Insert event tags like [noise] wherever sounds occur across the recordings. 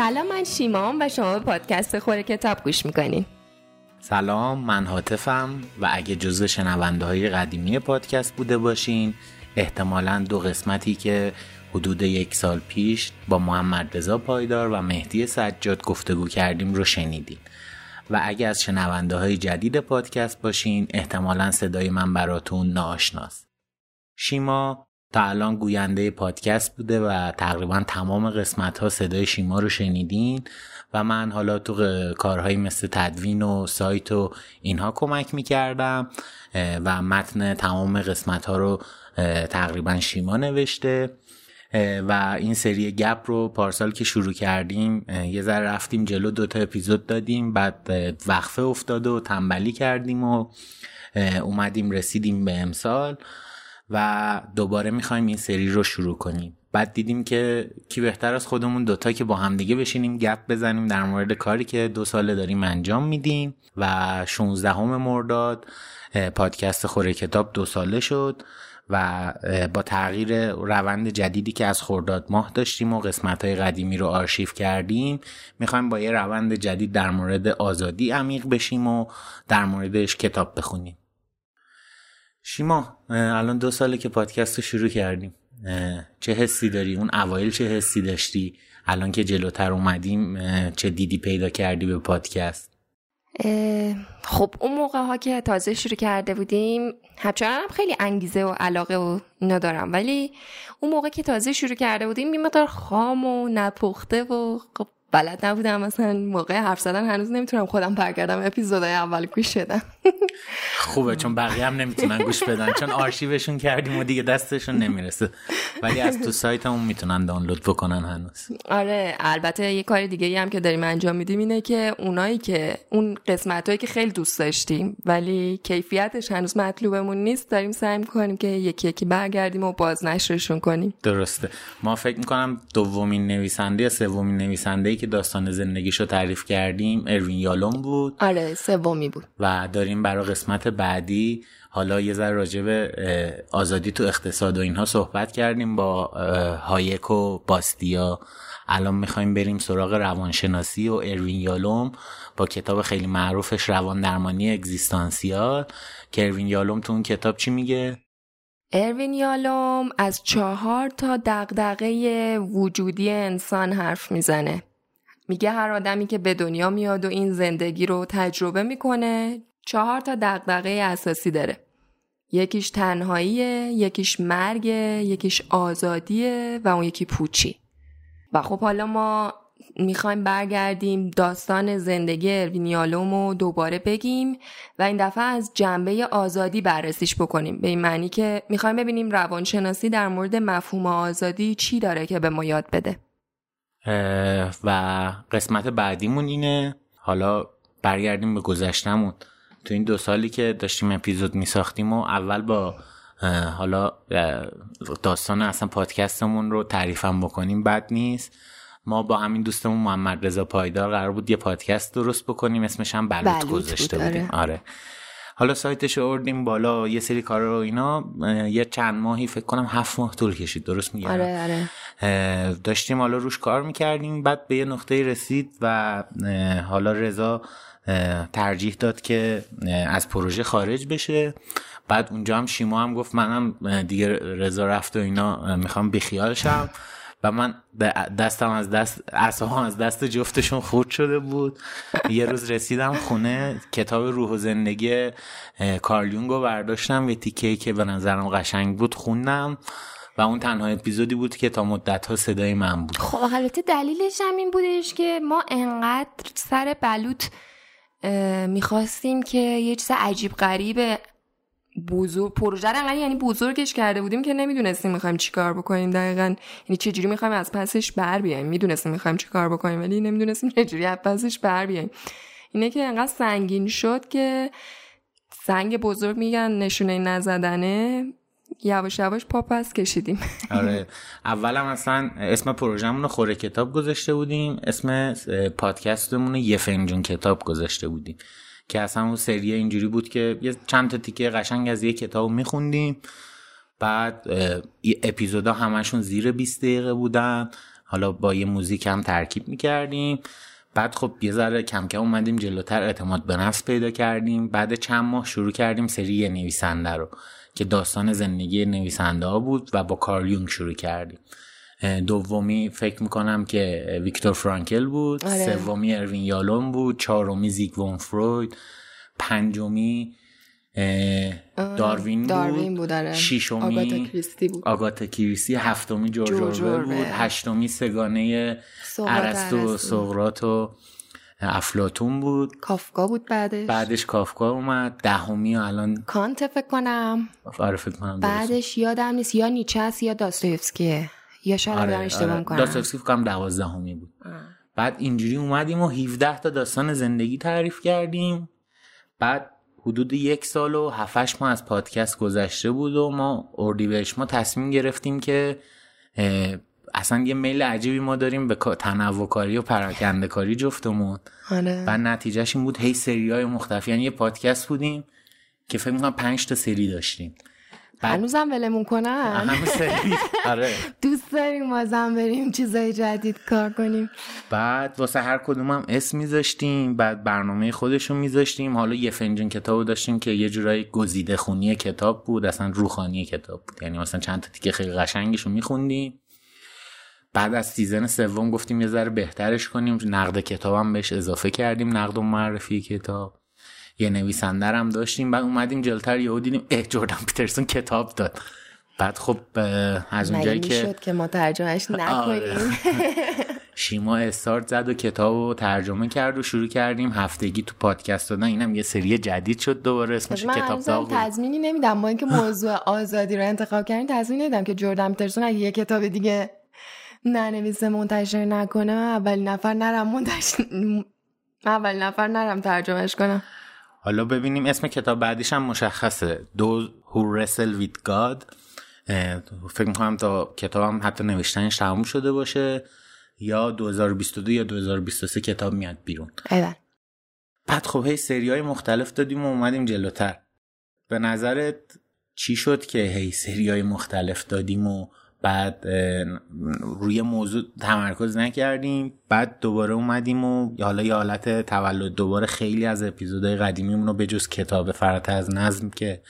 سلام من شیمام و شما به پادکست خوره کتاب گوش می‌کنین سلام من حاطفم و اگه جزو شنونده های قدیمی پادکست بوده باشین احتمالا دو قسمتی که حدود یک سال پیش با محمد رضا پایدار و مهدی سجاد گفتگو کردیم رو شنیدین. و اگه از شنونده های جدید پادکست باشین احتمالا صدای من براتون ناآشناست. شیما تا الان گوینده پادکست بوده و تقریبا تمام قسمت ها صدای شیما رو شنیدین و من حالا تو کارهایی مثل تدوین و سایت و اینها کمک می‌کردم و متن تمام قسمت ها رو تقریبا شیما نوشته. و این سری گپ رو پارسال که شروع کردیم یه ذره رفتیم جلو دوتا اپیزود دادیم بعد وقفه افتاد و تنبلی کردیم و اومدیم رسیدیم به امسال. و دوباره می‌خوایم این سری رو شروع کنیم. بعد دیدیم که کی بهتر از خودمون دوتا که با همدیگه بشینیم گپ بزنیم در مورد کاری که دو ساله داریم انجام میدیم و 16 همه مرداد پادکست خوره کتاب دو ساله شد و با تغییر روند جدیدی که از خرداد ماه داشتیم و قسمت های قدیمی رو آرشیف کردیم می‌خوایم با یه روند جدید در مورد آزادی عمیق بشیم و در موردش کتاب بخونیم. شیما الان دو ساله که پادکست رو شروع کردیم. چه حسی داری؟ اون اوایل چه حسی داشتی؟ الان که جلوتر اومدیم چه دیدی پیدا کردی به پادکست؟ خب اون موقع ها که تازه شروع کرده بودیم همچنان خیلی انگیزه و علاقه و اینا دارم. ولی اون موقع که تازه شروع کرده بودیم یه خام و نپخته و خب بلد نبودم. مثلا موقع حرف زدن هنوز نمی‌تونم خودم برگردم اپیزودهای اول گوش شدم خوبه چون بقیه هم نمی‌تونن گوش بدن. چون آرشیوشون کردیم و دیگه دستشون نمی‌رسه. ولی از تو سایتمون می‌تونن دانلود بکنن هنوز. آره البته یه کار دیگه هم که داریم انجام میدیم اینه که اونایی که اون قسمت هایی که خیلی دوست داشتیم ولی کیفیتش هنوز مطلوبمون نیست داریم سعی می‌کنیم که یکی یکی برگردیم و بازنشرشون کنیم. درسته. ما فکر می‌کنم دومین نویسنده یا سومین نویسنده که داستان زندگیشو تعریف کردیم اروین یالوم بود. آره سومی بود. و داریم برای قسمت بعدی. حالا یه ذره راجع به آزادی تو اقتصاد و اینها صحبت کردیم با هایک و باستیا. الان می‌خوایم بریم سراغ روانشناسی و اروین یالوم با کتاب خیلی معروفش روان درمانی اگزیستانسیال. که اروین یالوم تو اون کتاب چی میگه؟ اروین یالوم از چهار تا دغدغه وجودی انسان حرف می‌زنه. میگه هر آدمی که به دنیا میاد و این زندگی رو تجربه می‌کنه چهار تا دقدقه اساسی داره. یکیش تنهاییه یکیش مرگه یکیش آزادیه و اون یکی پوچی. و خب حالا ما می‌خوایم برگردیم داستان زندگی اروینیالوم رو دوباره بگیم و این دفعه از جنبه آزادی بررسیش بکنیم. به این معنی که می‌خوایم ببینیم روانشناسی در مورد مفهوم آزادی چی داره که به ما یاد بده. و قسمت بعدیمون اینه. حالا برگردیم به گذشتمون تو این دو سالی که داشتیم اپیزود می ساختیم و اول با حالا داستان اصلا پادکستمون رو تعریفم بکنیم بد نیست ما با همین دوستمون محمد رضا پایدار قرار بود یه پادکست درست بکنیم اسمش هم بلوط گذاشته بودیم آره. آره حالا سایتش اردیم بالا یه سری کار رو اینا یه چند ماهی فکر کنم هفت ماه طول کشید درست میگم آره آره. داشتیم حالا روش کار می‌کردیم بعد به یه نقطه رسید و حالا رضا ترجیح داد که از پروژه خارج بشه. بعد اونجا هم شیما هم گفت منم دیگه رضا رفت و اینا می‌خوام بیخیال شم. و من دستم از دست اصلا از دست جفتشون خورد شده بود. یه روز رسیدم خونه کتاب روح و زندگی کارلیونگو برداشتم. یه تیکه که به نظرم قشنگ بود خوندم. و اون تنها اپیزودی بود که تا مدت ها صدای من بود. خب البته دلیلش هم این بودش که ما انقدر سر بلوط می‌خواستیم که یه چیز عجیب غریب بزرگ پروژه رو یعنی بزرگش کرده بودیم که نمی‌دونستیم می‌خوایم چیکار بکنیم. دقیقا یعنی چجوری می‌خوایم از پسش بر بیایم. می‌دونستیم می‌خوایم چیکار بکنیم ولی نمی‌دونستیم چجوری از پسش بر بیایم. اینه که انقدر سنگین شد که سنگ بزرگ میگن نشونه نزدنه. یواش یواش پا پس کشیدیم. [laughs] آره. اولم اصلا اسم پروژهمون رو خوره کتاب گذاشته بودیم. اسم پادکستمون رو یه فنجون کتاب گذاشته بودیم. که اصلا اون سری اینجوری بود که یه چند تا تیکه قشنگ از یه کتاب میخوندیم. بعد اپیزودا همشون زیر 20 دقیقه بودن. حالا با یه موزیک هم ترکیب می‌کردیم. بعد خب یه ذره کم کم اومدیم جلوتر. اعتماد به نفس پیدا کردیم. بعد چند ماه شروع کردیم سری نویسنده رو. که داستان زندگی نویسنده ها بود و با کارل شروع کردیم دومی فکر می‌کنم که ویکتور فرانکل بود آره. سومی اروین یالون بود چهارمی زیگوون فروید پنجمی داروین, داروین بود, آره. ششمی آگاتا کریستی بود آگاتا کریستی هفتمی جورج بود هشتمی سگانه ارسطو سقراط و افلاتون بود. کافکا بود بعدش. بعدش کافکا اومد. دهمی الان کانت فکر کنم. آره فکر کنم بعدش یادم نیست. یا نیچه یا داستویفسکیه یا شاید آره، اشتباه آره. می‌کنم. داستویفسکی فکر کنم دوازدهمی بود. بعد اینجوری اومدیم و 17 تا داستان زندگی تعریف کردیم. بعد حدود یک سال و هفتش ماه از پادکست گذشته بود و ما اردیبهشت ما تصمیم گرفتیم که اصلا یه میل عجیبی ما داریم به تنوع کاری و پراکنده کاری جفتمون. آره. بعد نتیجهش این بود هی سری های مختلف. یعنی یه پادکست بودیم که فکر می‌کنم پنج تا سری داشتیم. هنوزم ولمون کنن؟ [laughs] آره. دوست داریم بازم بریم چیزای جدید کار کنیم. بعد واسه هر کدوم هم اسم میذاشتیم بعد برنامه خودشون میذاشتیم. حالا یه فنجون کتاب داشتیم که یه جورایی گزیده خونی کتاب بود اصلا روخانی کتاب بود. یعنی مثلا چند تا تیکه خیلی قشنگشو میخوندیم. بعد از season سوم گفتیم یه ذره بهترش کنیم. نقد کتابم بهش اضافه کردیم نقد و معرفی کتاب. یه نویسنده هم داشتیم. بعد اومدیم جلوتر یهو دیدیم اه جردن پیترسون کتاب داد. بعد خب از اونجایی که شد که ما ترجمهش [laughs] آره. نکنیم؟ [laughs] شیما استارت زد و کتاب رو ترجمه کرد و شروع کردیم. هفتگی تو پادکست دادن. اینم یه سری جدید شد دوباره. اسمش کتاب داغ تضمینی نمیدم. با اینکه موضوع آزادی رو انتخاب کردیم تضمینی نمیدم که جردن پیترسون اگه یه کتاب دیگه ننویسه منتشر نکنه اول نفر نرم منتشر اول نفر نرم ترجمهش کنم. حالا ببینیم اسم کتاب بعدیش هم مشخصه. دو Who Wrestle with God. فکر می‌کنم تا کتاب هم حتی نوشتنش تموم شده باشه. یا 2022 یا 2023 کتاب میاد بیرون. ایوان بعد خب هی سری های مختلف دادیم و اومدیم جلوتر. به نظرت چی شد که هی سری های مختلف دادیم و بعد روی موضوع تمرکز نکردیم. بعد دوباره اومدیم و حالا یه حالت تولد دوباره خیلی از اپیزودهای قدیمیمون رو به جز کتاب فراتر از نظم که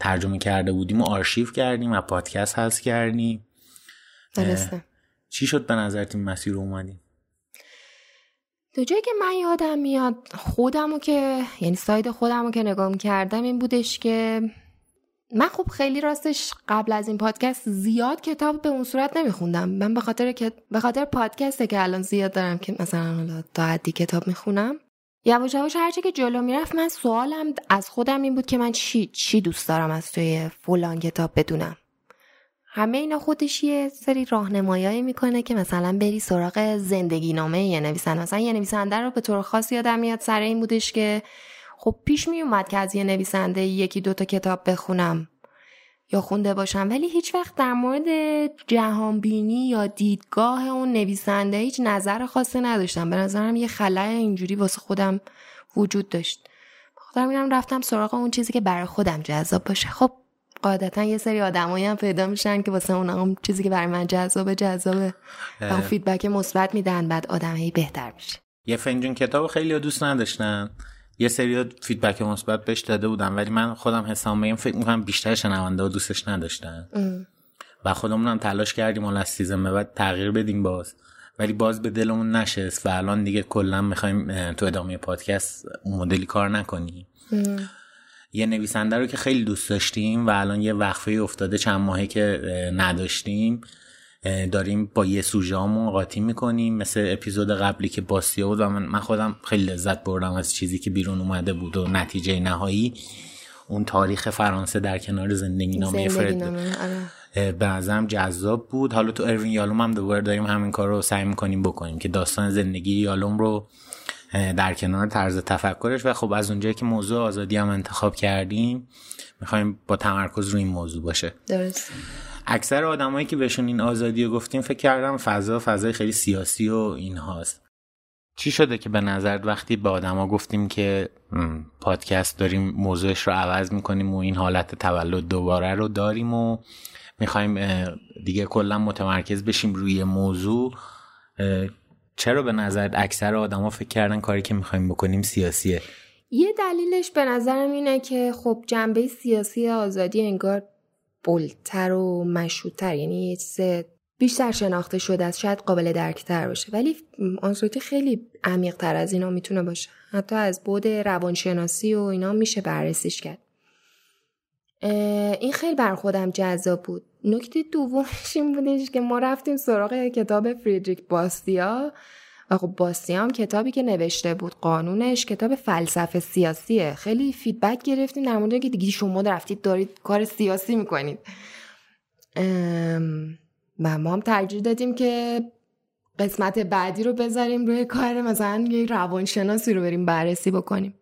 ترجمه کرده بودیم و آرشیو کردیم و پادکست هست کردیم. درسته. چی شد به نظرت این مسیر رو اومدیم؟ دو جایی که من یادم میاد خودمو که یعنی ساید خودمو که نگاه کردم این بودش که من خب خیلی راستش قبل از این پادکست زیاد کتاب به اون صورت نمیخوندم. من به خاطر که به خاطر پادکسته که الان زیاد دارم که مثلا حالا تا حدی کتاب می‌خونم. یواش یواش هرچی که جلو می‌رفت من سوالم از خودم این بود که من چی چی دوست دارم از توی فلان کتاب بدونم. همه اینا خودش یه سری راهنمایی می‌کنه که مثلا بری سراغ زندگی نامه یه نویسنده مثلا یه نویسنده رو به طور خاص یادم میاد سر این بودش که خب پیش می اومد که از یه نویسنده یکی دوتا کتاب بخونم. یا خونده باشم. ولی هیچ وقت در مورد جهانبینی یا دیدگاه اون نویسنده هیچ نظر خاصی نداشتم. به نظرم یه خلای اینجوری واسه خودم وجود داشت. خودم میرم رفتم سراغ اون چیزی که برای خودم جذاب باشه. خب قاعدتا یه سری آدمایی هم پیدا میشن که واسه اون هم چیزی که برای من جذابه جذابه. و فیدبک مثبت میدن بعد آدمی بهتر میشه. یه فنجون کتاب خیلی دوست نداشتن. یه سری feedback مثبت بهش داده بودم ولی من خودم حسم بگم فکر می‌کنم بیشتر شنونده دوستش نداشتن. و خودمون هم تلاش کردیم حالا از season به بعد تغییر بدیم باز. ولی باز به دلمون نشست و الان دیگه کلا می‌خوایم تو ادامه پادکست اون مدلی کار نکنیم. یه نویسنده رو که خیلی دوست داشتیم و الان یه وقفه افتاده چند ماهه که نداشتیم. داریم با یه سوژه قاطی می‌کنیم. مثل اپیزود قبلی که باسیا بود و من خودم خیلی لذت بردم از چیزی که بیرون اومده بود و نتیجه نهایی. اون تاریخ فرانسه در کنار زندگی نامه فرد آره. به نظرم جذاب بود. حالا تو اروین یالوم هم دوباره داریم همین کار رو سعی می‌کنیم بکنیم که داستان زندگی یالوم رو در کنار طرز تفکرش و خب از اونجایی که موضوع آزادی هم انتخاب کردیم می‌خوایم با تمرکز روی این موضوع باشه. درست. اکثر آدمایی که بهشون این آزادی رو گفتیم فکر کردم فضا فضای خیلی سیاسی و این هاست چی شده که به نظر وقتی به آدما گفتیم که پادکست داریم موضوعش رو عوض می‌کنیم و این حالت تولد دوباره رو داریم و می‌خوایم دیگه کلا متمرکز بشیم روی موضوع چرا به نظر اکثر آدما فکر کردن کاری که می‌خوایم بکنیم سیاسیه؟ یه دلیلش به نظرم اینه که خب جنبه سیاسی آزادی انگار بلتر و مشهودتر یعنی یه چیز بیشتر شناخته شده است شاید قابل درکتر باشه. ولی آزادی خیلی عمیق تر از اینا می‌تونه باشه. حتی از بود روانشناسی و اینا میشه بررسیش کرد. این خیلی بر خودم جذاب بود. نکته دومش این بودش که ما رفتیم سراغ کتاب فریدریک باستیا و خب کتابی که نوشته بود قانونش کتاب فلسفه سیاسیه. خیلی فیدبک گرفتیم در مورد که دیگه شما رفتید دارید کار سیاسی می‌کنید. و ما هم ترجیح دادیم که قسمت بعدی رو بذاریم روی کار مثلا یک روانشناسی رو بریم بررسی بکنیم.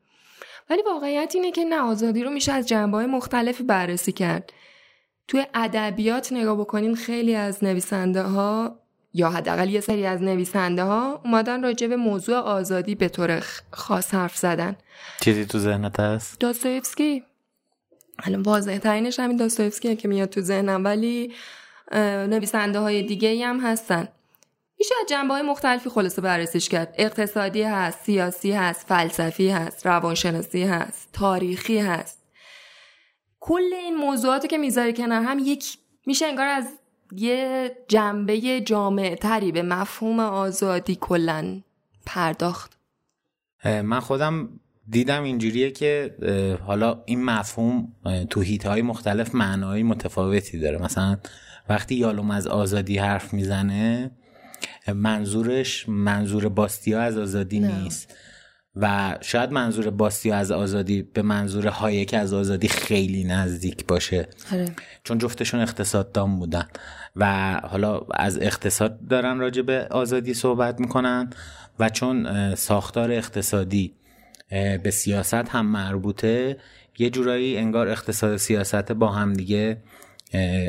ولی واقعیت اینه که نه آزادی رو میشه از جنبه های مختلفی بررسی کرد. توی ادبیات نگاه بکنین خیلی از نویسنده ها یا حداقل یه سری از نویسنده ها اومدن راجع به موضوع آزادی به طور خاص حرف زدن. چیزی تو ذهنت هست؟ داستایفسکی. الان واضح ترینش همین داستایفسکیه که میاد تو ذهنم ولی نویسنده های دیگه هم هستن. میشه از جنبه های مختلفی خلاصه بررسیش کرد. اقتصادی هست سیاسی هست فلسفی هست روانشناسی هست تاریخی هست. کل این موضوعاتی که می‌ذاری کنار هم یک میشه انگار از یه جنبه جامع تری به مفهوم آزادی کلا پرداخت. من خودم دیدم اینجوریه که حالا این مفهوم تو های مختلف معنایی متفاوتی داره. مثلا وقتی یالوم از آزادی حرف می‌زنه منظورش منظور باستیا از آزادی نیست. و شاید منظور باستیا از آزادی به منظور هایک از آزادی خیلی نزدیک باشه. هره. چون جفتشون اقتصاددان بودن. و حالا از اقتصاد دارن راجع به آزادی صحبت می‌کنن و چون ساختار اقتصادی به سیاست هم مربوطه یه جورایی انگار اقتصاد و سیاست با هم دیگه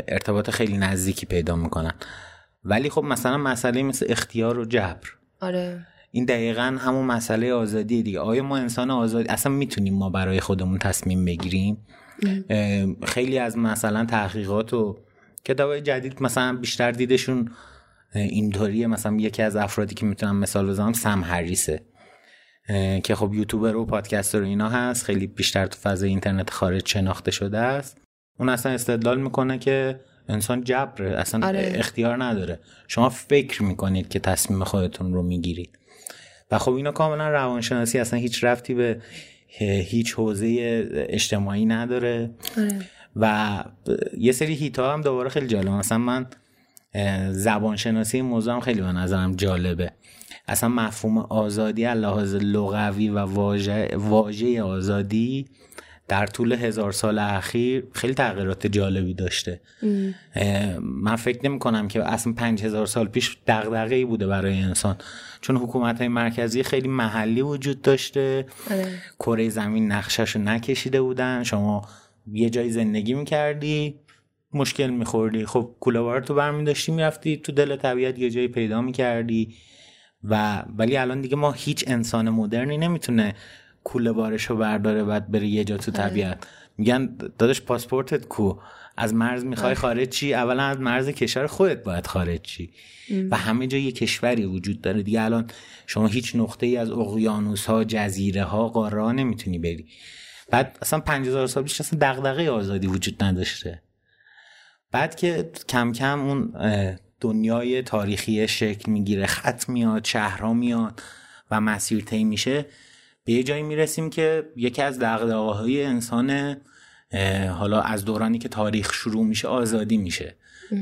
ارتباط خیلی نزدیکی پیدا می‌کنن. ولی خب مثلا مسئله مثل اختیار و جبر. آره. این دقیقا همون مسئله آزادی دیگه. آیا ما انسان آزادی اصلا می‌تونیم ما برای خودمون تصمیم بگیریم؟ خیلی از مثلا تحقیقات و کتابای جدید مثلا بیشتر دیدشون اینطوریه. مثلا یکی از افرادی که می‌تونم مثال بزنم سم هریسه که خب یوتیوبر و پادکستر و اینا هست. خیلی بیشتر تو فضای اینترنت خارج شناخته شده است. اون اصلا استدلال می‌کنه که انسان جبره اصلا آره. اختیار نداره. شما فکر می‌کنید که تصمیم خودتون رو می‌گیرید. و خب اینا کاملا روانشناسی اصلا هیچ رفتی به هیچ حوزه اجتماعی نداره. آره. و یه سری هیتا هم دوباره خیلی جالب مثلا من زبانشناسی موضوع هم خیلی به نظرم جالبه. اصلا مفهوم آزادی لحاظ لغوی و واژه واژه آزادی در طول هزار سال اخیر خیلی تغییرات جالبی داشته. من فکر نمی کنم که اصلا پنج هزار سال پیش دغدغه ای بوده برای انسان. چون حکومت های مرکزی خیلی محلی وجود داشته. آره. کره زمین نقشش رو نکشیده بودن. شما یه جای زندگی می‌کردی مشکل میخوردی. خب کوله تو برمی داشتی می‌رفتی تو دل طبیعت یه جایی پیدا می‌کردی و ولی الان دیگه ما هیچ انسان مدرنی نمی‌تونه کوله بارش رو برداره بعد بره یه جا تو طبیعت. میگن داداش پاسپورتت کو؟ از مرز می‌خوای خارج چی؟ اولا از مرز کشور خودت باید خارج چی؟ و همه جا یه کشوری وجود داره. دیگه الان شما هیچ نقطه ای از اقیانوس ها جزیره ها قاره ها نمی‌تونی بری. بعد اصلا 5000 سال پیش اصلا دغدغه آزادی وجود نداشته. بعد که کم کم اون دنیای تاریخی شکل می‌گیره خط میاد شهرها میاد و مسیر طی میشه به یه جایی می‌رسیم که یکی از دقدقه های انسان حالا از دورانی که تاریخ شروع میشه آزادی میشه.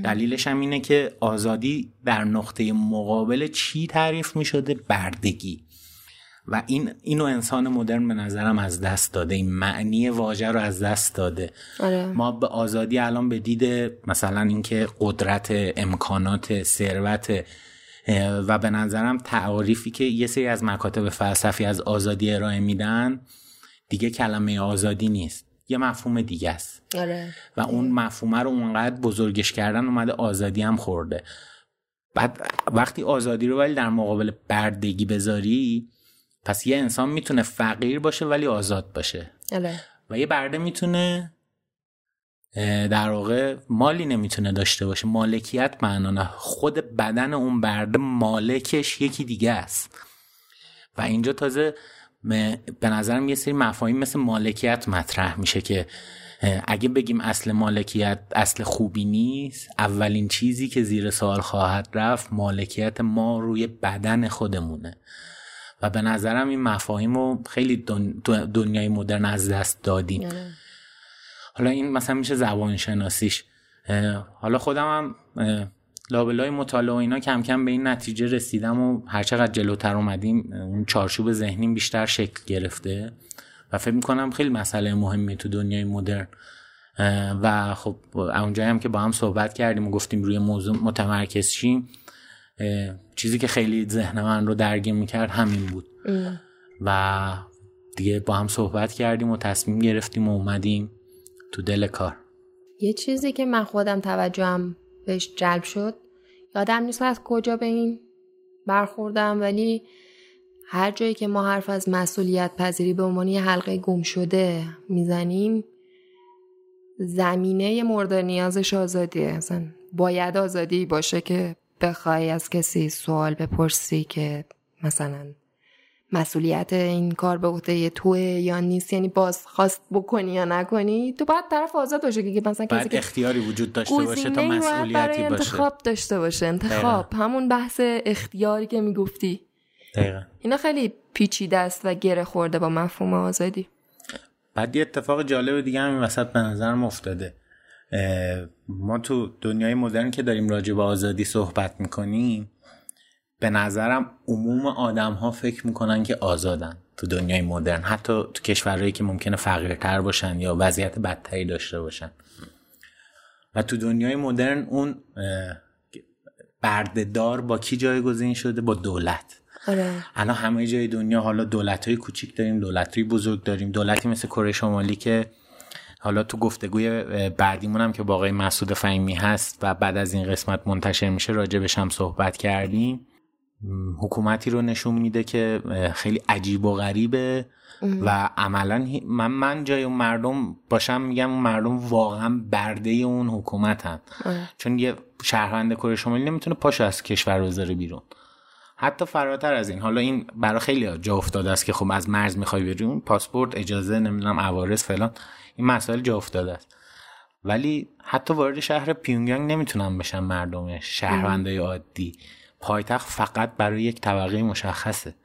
دلیلش هم اینه که آزادی در نقطه مقابل چی تعریف می‌شده؟ بردگی. و این اینو انسان مدرن به نظرم از دست داده. این معنی واژه رو از دست داده. آره. ما به آزادی الان به دید مثلا اینکه قدرت امکانات ثروت و به نظرم تعریفی که یه سری از مکاتب فلسفی از آزادی ارائه میدن دیگه کلمه آزادی نیست. یه مفهوم دیگه است. آره. و اون مفهومه رو اونقدر بزرگش کردن اومده آزادی هم خورده. بعد وقتی آزادی رو ولی در مقابل بردگی بذاری پس یه انسان می‌تونه فقیر باشه ولی آزاد باشه. آره. و یه برده می‌تونه در واقع مالی نمی‌تونه داشته باشه. مالکیت معنا خود بدن اون برده مالکش یکی دیگه است. و اینجا تازه به نظرم یه سری مفاهیم مثل مالکیت مطرح میشه که اگه بگیم اصل مالکیت اصل خوبی نیست اولین چیزی که زیر سوال خواهد رفت مالکیت ما روی بدن خودمونه. و به نظرم این مفاهیم رو خیلی دنیای مدرن از دست دادیم. آره. حالا این مثلا میشه زبان شناسیش حالا خودم هم لابلای مطالعه و اینا کم کم به این نتیجه رسیدم و هرچقدر جلوتر اومدیم اون چارچوب ذهنیم بیشتر شکل گرفته و فکر می‌کنم خیلی مسئله مهمی تو دنیای مدرن. و خب اونجایی هم که با هم صحبت کردیم و گفتیم روی موضوع متمرکز شیم چیزی که خیلی ذهن من رو درگیر می‌کرد همین بود. و دیگه با هم صحبت کردیم و تصمیم گرفتیم و اومدیم تو دل کار. یه چیزی که من خودم توجهم بهش جلب شد یادم نیست از کجا به این برخوردم ولی هر جایی که ما حرف از مسئولیت پذیری به عنوان یه حلقه گم شده می‌زنیم زمینه مورد نیازش آزادیه اصلا باید آزادی باشه که بخوای از کسی سوال بپرسی که مثلا مسئولیت این کار به عهده توه یا نیست؟ یعنی باز خواست بکنی یا نکنی؟ تو باید طرف آزاد باشه که مثلا کسی که اختیاری وجود داشته باشه تا مسئولیتی برای انتخاب داشته باشه. انتخاب. همون بحث اختیاری که می‌گفتی. دقیقا. اینا خیلی پیچیده است و گره خورده با مفهوم آزادی. بعد یه اتفاق جالب دیگه هم این وسط به نظرم افتاده. ما تو دنیای مدرن که داریم راجع به آزادی صحبت می‌کنیم به نظرم عموم آدم ها فکر می‌کنن که آزادن تو دنیای مدرن. حتی تو کشورهایی که ممکنه فقیرتر باشن یا وضعیت بدتری داشته باشن. و تو دنیای مدرن اون بردهدار با کی جایگزین شده؟ با دولت. آره. الان همه جای دنیا حالا دولت های کوچیک داریم دولت های بزرگ داریم. دولتی مثل کره شمالی که حالا تو گفتگوی بعدیمون هم که با آقای مسعود فهمی هست و بعد از این قسمت منتشر میشه راجبش هم صحبت کردیم. حکومتی رو نشون میده که خیلی عجیب و غریبه و عملا من من جای اون مردم باشم میگم اون مردم واقعا برده اون حکومت هم. چون یه شهروند کره شمالی نمی‌تونه پاش از کشور بذاره بیرون. حتی فراتر از این حالا این برای خیلی جا افتاده است که خب از مرز می‌خوای بری پاسپورت اجازه نمی‌دونم عوارض فلان. این مسائل جا افتاده است. ولی حتی وارد شهر پیونگیانگ نمی‌تونن بشن مردمش شهروندای عادی. پایتخت فقط برای یک طبقه مشخصه.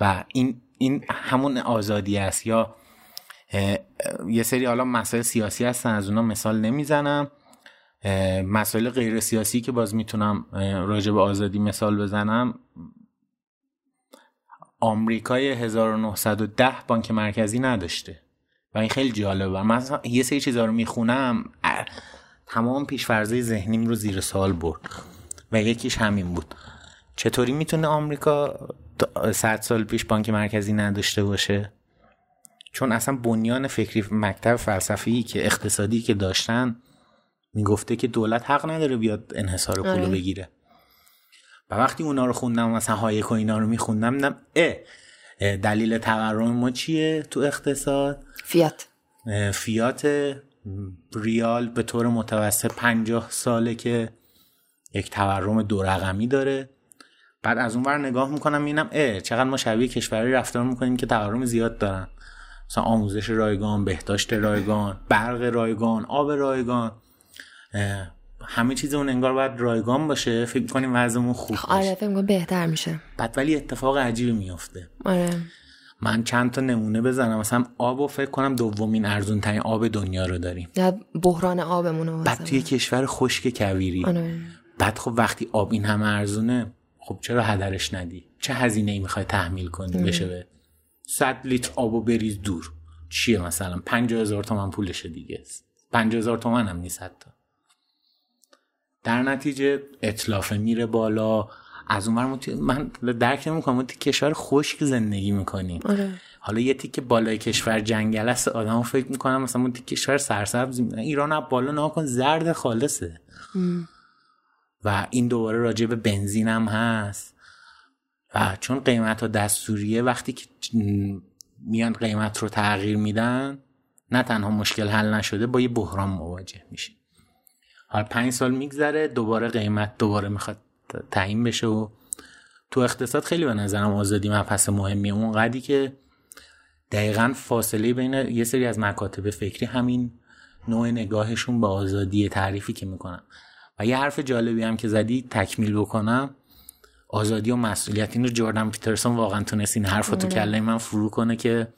و این این همون آزادی است. یا یه سری حالا مسائل سیاسی هستن از اونا مثال نمی‌زنم. مسائل غیر سیاسی که باز می‌تونم راجع به آزادی مثال بزنم. آمریکای 1910 بانک مرکزی نداشته. و این خیلی جالبه. من یه سری چیزا رو می‌خونم تمام پیشفرزه ذهنیم رو زیر سال برد و یکیش همین بود. چطوری می‌تونه آمریکا صد سال پیش بانک مرکزی نداشته باشه؟ چون اصلا بنیان فکری مکتب فلسفی که اقتصادی که داشتن می‌گفته که دولت حق نداره بیاد انحصار پول آره. بگیره. و وقتی اونا رو خوندم مثلا هایک و اینا رو میخوندم دیدم اه دلیل تورم ما چیه تو اقتصاد؟ فیات. فیات ریال به طور متوسط پنجاه ساله که یک تورم دو رقمی داره. بعد از اون ور نگاه می‌کنم اینم اه چقدر ما شبیه کشوری رفتار می‌کنیم که تورم زیاد دارن. مثلا آموزش رایگان بهداشت رایگان برق رایگان آب رایگان همه چیز اون انگار باید رایگان باشه. فکر کنیم وضعمون خوب باشه. آره فکر بهتر میشه. بعد ولی اتفاق عجیبی میفته آره. من چند تا نمونه بزنم. مثلا آب و فکر کنم دومین ارزون ترین آب دنیا رو داریم. بحران آبمون بعد توی کشور خشک کویری. آره. بعد خب وقتی آب این همه ارزونه خب چرا هدرش ندی؟ چه هزینه ای می‌خوای تحمیل کنی؟ بشه به 100 لیتر آبو بریز دور. چیه مثلا؟ 50 هزار تومن پولشه دیگه. 50 هزار تومن هم نیست حتی. در نتیجه اطلافه میره بالا. از اون من درک نمی‌کنم ما کشور خشک زندگی می‌کنیم. آره. حالا یه تیکه بالای کشور جنگل است آدم فکر می‌کنم مثلا ما کشور سرسبز ایران بالا ناکن زرد خالصه. و این دوباره راجع به بنزین هم هست. و چون قیمت ها دستوریه وقتی که میان قیمت رو تغییر میدن نه تنها مشکل حل نشده با یه بحران مواجه میشه حالا پنج سال میگذره دوباره قیمت دوباره می‌خواد تعیین بشه و تو اقتصاد خیلی به نظرم آزادی مبحث مهمیه. اون قدی که دقیقا فاصله بین یه سری از مکاتب فکری همین نوع نگاهشون به آزادی تعریفی که می‌کنن. و یه حرف جالبی هم که زدی تکمیل بکنم آزادی و مسئولیت. این رو جوردن پیترسون واقعا تونست این حرف رو تو آره. کله من فرو کنه که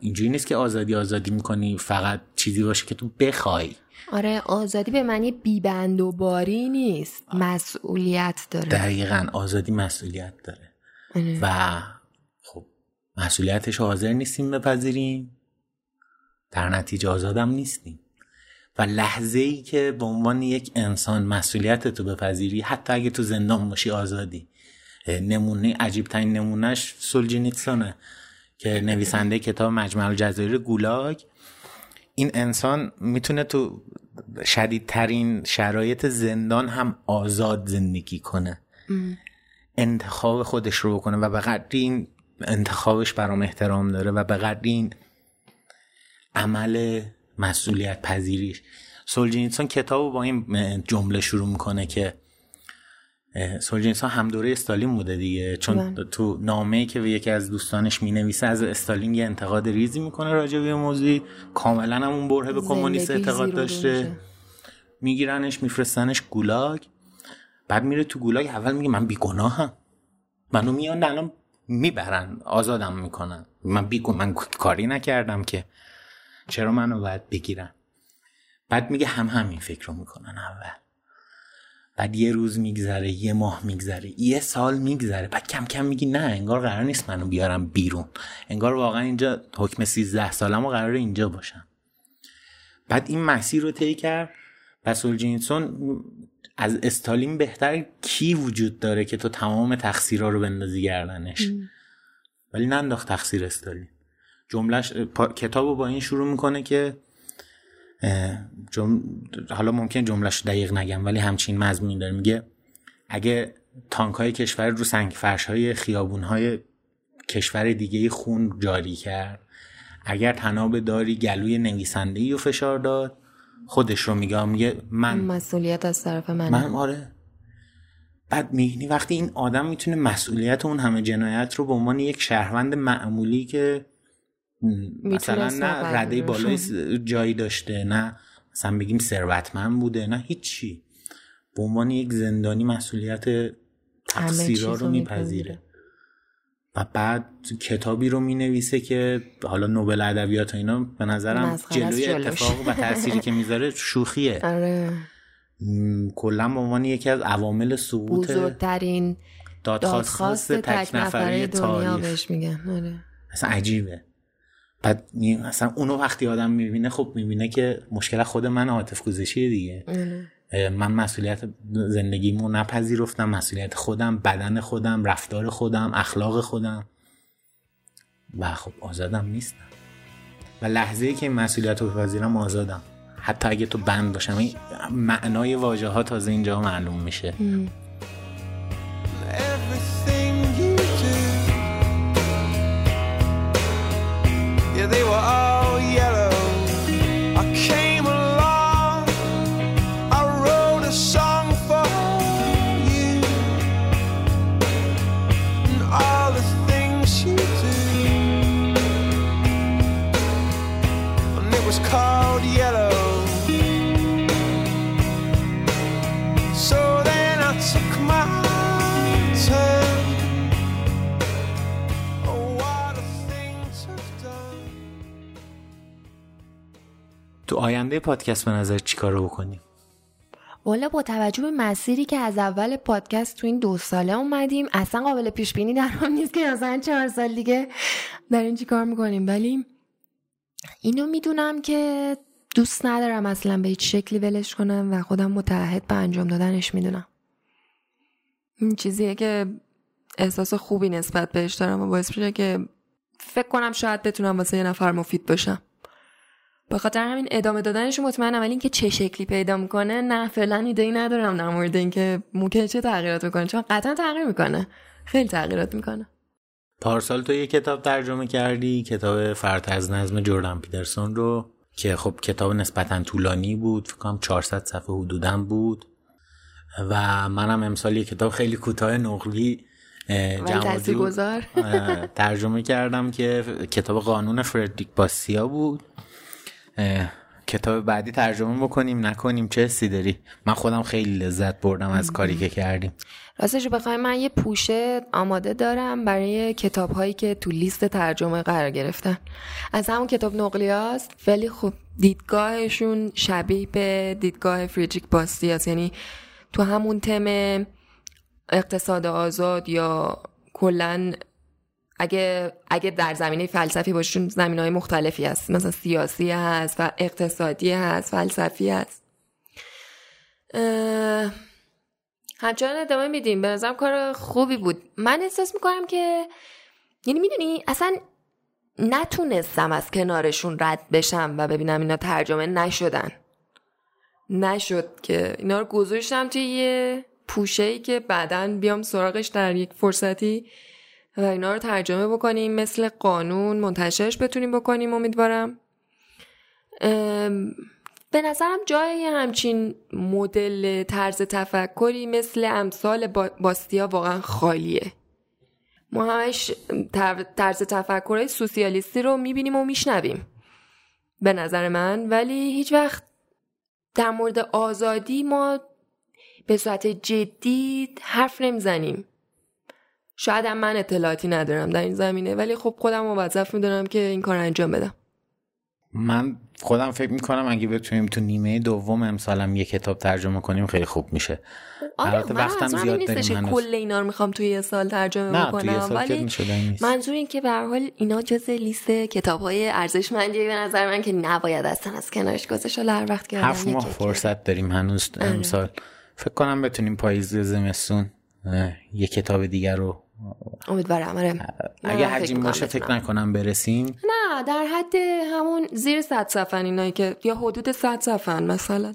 اینجوری نیست که آزادی آزادی می‌کنی فقط چیزی باشه که تو بخوای. آره آزادی به معنی بیبند و باری نیست. مسئولیت داره. دقیقا آزادی مسئولیت داره. آره. و خب مسئولیتش حاضر نیستیم بپذیریم. در نتیجه آزادم نیستیم. و لحظه ای که به عنوان یک انسان مسئولیت تو بپذیری حتی اگه تو زندان باشی آزادی. نمونه عجیب ترین نمونهش سولجینیتسونه که نویسنده کتاب مجمع الجزایر گولاگ. این انسان می‌تونه تو شدیدترین شرایط زندان هم آزاد زندگی کنه. انتخاب خودش رو بکنه و به قدری این انتخابش برام احترام داره و به قدری این عمل مسئولیت پذیریش سولجینیتسون کتاب با این جمله شروع می‌کنه که سولجینیتسون هم دوره استالین بوده دیگه. چون بله. تو نامه که به یکی از دوستانش می‌نویسه از استالین یه انتقاد ریزی می‌کنه راجع به موضوعی کاملا هم اون بره به کمونیست اعتقاد داشته. میگیرنش میفرستنش گولاگ. بعد میره تو گولاگ اول میگه من بیگناهم. منو میان الان می‌برن آزادم می‌کنن. من بیگو من کاری نکردم که. چرا منو باید بگیرن؟ بعد میگه هم همین فکر رو می‌کنن اول. بعد یه روز میگذره یه ماه میگذره یه سال میگذره بعد کم کم میگی نه انگار قرار نیست منو بیارم بیرون. انگار واقعا اینجا حکم 13 سالم و قرار اینجا باشم. بعد این مسیر رو طی کرد و سولجینیتسون از استالین بهتر کی وجود داره که تو تمام تقصیرها رو بندازی گردنش؟ ولی ننداخت تقصیر استالین. جملهش کتاب رو با این شروع می‌کنه که جم... حالا ممکن جملهش دقیق نگم ولی همچین مضمونی داره. میگه اگه تانک های کشور رو سنگ فرش های خیابون های کشور دیگه خون جاری کرد اگر تناب داری گلوی نویسنده رو فشار داد خودش رو میگه میگه من مسئولیت از طرف من من آره. بعد میگنی وقتی این آدم می‌تونه مسئولیت اون همه جنایت رو به عنوان یک شهروند معمولی که مثلا نه رده بالای جایی داشته نه مثلا بگیم ثروتمند بوده نه هیچی. به عنوان یک زندانی مسئولیت تقصیرها رو میپذیره. و بعد کتابی رو می نویسه که حالا نوبل ادبیات اینا به نظرم جلوی اتفاق و تأثیری که می‌ذاره شوخیه. [laughs] آره. کلا به عنوان یکی از عوامل سقوط بزرگترین دادخواست تک نفره دنیا بهش میگن. آره. اصلا عجیبه. بعد اصلا اونو وقتی آدم می‌بینه خب می‌بینه که مشکل خود من عاطف گذشیه دیگه. من مسئولیت زندگیمو نپذیرفتم مسئولیت خودم بدن خودم رفتار خودم اخلاق خودم. و خب آزادم نیستم. و لحظه ای که این مسئولیت رو بپذیرم آزادم. حتی اگه تو بند باشم این معنای واژه ها تازه اینجا معلوم میشه. They were all yellow. تو آینده پادکست به نظر چیکار رو بکنیم؟ والا با توجه به مسیری که از اول پادکست تو این دو ساله اومدیم اصلا قابل پیش بینی در هم نیست که مثلا چهار سال دیگه در این کار می‌کنیم. ولی اینو می‌دونم که دوست ندارم اصلا به هیچ شکلی ولش کنم و خودم متعهد به انجام دادنش می‌دونم. این چیزیه که احساس خوبی نسبت بهش دارم و باعث میشه که فکر کنم شاید بتونم واسه یه نفر مفید باشم به خاطر همین ادامه دادنش مطمئنم ولی اینکه چه شکلی پیدا می‌کنه نه فعلا ایده ای ندارم در مورد اینکه ممکنه چه تغییرات می‌کنه چون قطعا تغییر می‌کنه. خیلی تغییرات می‌کنه. پارسال تو یه کتاب ترجمه کردی کتاب فرد از نظم جردن پیترسون رو که خب کتاب نسبتا طولانی بود فکر کنم 400 صفحه حدودم بود. و منم امسال یه کتاب خیلی کوتاه نقلی ترجمه کردم که کتاب قانون فردریک باسیا بود. کتاب بعدی ترجمه بکنیم نکنیم چه حسی داری؟ من خودم خیلی لذت بردم از کاری که کردیم. راستش بخوای من یه پوشه آماده دارم برای کتاب هایی که تو لیست ترجمه قرار گرفتن. از همون کتاب نقلی هست ولی خب دیدگاهشون شبیه به دیدگاه فریدریک باستی هست. یعنی تو همون تم اقتصاد آزاد یا کلا اگه اگه در زمینه فلسفی باشون زمین های مختلفی هست. مثلا سیاسی هست و اقتصادی هست فلسفی هست. همچنان ادامه میدیم. به نظرم کار خوبی بود. من احساس می‌کنم که یعنی می‌دونی اصلا نتونستم از کنارشون رد بشم و ببینم اینا ترجمه نشدن. نشد که اینا رو گذاشتم توی یه پوشه ای که بعدا بیام سراغش در یک فرصتی و اینا رو ترجمه بکنیم مثل قانون منتشرش بتونیم بکنیم امیدوارم. به نظرم جای همچین مدل طرز تفکری مثل امثال باستیا واقعا خالیه. ما همش طرز تفکرهای سوسیالیستی رو می‌بینیم و میشنویم. به نظر من. ولی هیچ وقت در مورد آزادی ما به صورت جدی حرف نمی‌زنیم. شاید هم من اطلاعاتی ندارم در این زمینه ولی خب خودم موظف می‌دونم که این کار انجام بدم. من خودم فکر می‌کنم اگه بتونیم تو نیمه دوم امسالم یه کتاب ترجمه کنیم خیلی خوب میشه. آره وقتم زیاد داریم کل اینا رو می‌خوام توی یه سال ترجمه بکنم ولی منظور این که به حال اینا جز لیست کتاب های ارزشمندی به نظر من که نباید اصلا از کنارش گذاشت هر وقت که هفت ماه فرصت داریم هنوز آره. امسال. فکر کنم بتونیم پاییز زمستون یه کتاب دیگر رو امیدوارم آره. اگه حجیم باشه فکر نکنم برسیم. نه در حد همون زیر صد صفحه اینایی که یا حدود صد صفحه مثلا.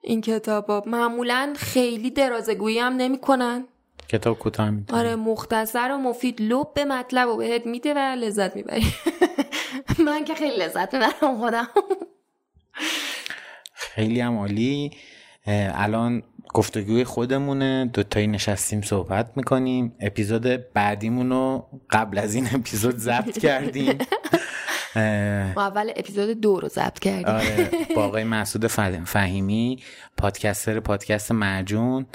این کتاب معمولا خیلی درازگویی هم نمی‌کنن. کتاب کوتاه میده آره مختصر و مفید لب به مطلب و بهت میده و لذت می‌بری. [laughs] من که خیلی لذت می‌برم خودم. خیلی هم عالی. الان گفتگوی خودمونه دوتایی نشستیم صحبت می‌کنیم. اپیزود بعدیمون رو قبل از این اپیزود ضبط کردیم. [laughs] ما اول اپیزود دو رو ضبط کردیم. آره با [laughs] آقای مسعود فهیمی پادکستر پادکست معجون.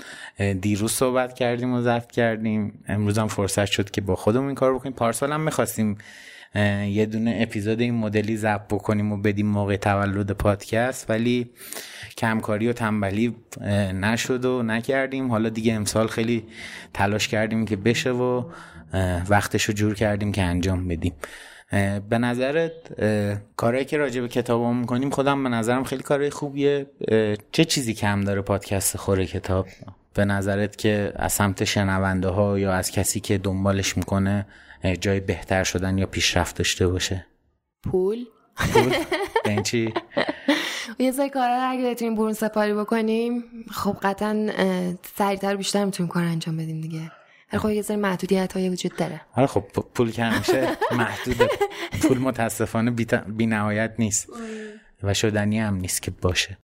دیروز صحبت کردیم و ضبط کردیم. امروز هم فرصت شد که با خودمون این کار بکنیم. پارسال هم می‌خواستیم یه دونه اپیزود این مدلی ضبط بکنیم و بدیم موقع تولد پادکست ولی کمکاری و تنبلی نشد و نکردیم. حالا دیگه امسال خیلی تلاش کردیم که بشه و وقتش رو جور کردیم که انجام بدیم. به نظرت کارهایی که راجع به کتاب می‌کنیم خودم به نظرم خیلی کارهای خوبیه. چه چیزی کم داره پادکست خوره کتاب؟ به نظرت که از سمت شنونده ها یا از کسی که دنبالش می‌کنه جای بهتر شدن یا پیشرفت داشته باشه؟ پول؟ پول. [laughs] یعنی چی؟ یه سری کارا رو اگه بتونیم برون سپاری بکنیم خب قطعا سریعتر بیشتر می‌تونیم کار انجام بدیم دیگه. ولی خب یه سری محدودیت های وجود داره. آره خب پول که همیشه محدوده. [laughs] پول متاسفانه بی نهایت نیست. و شدنی هم نیست که باشه.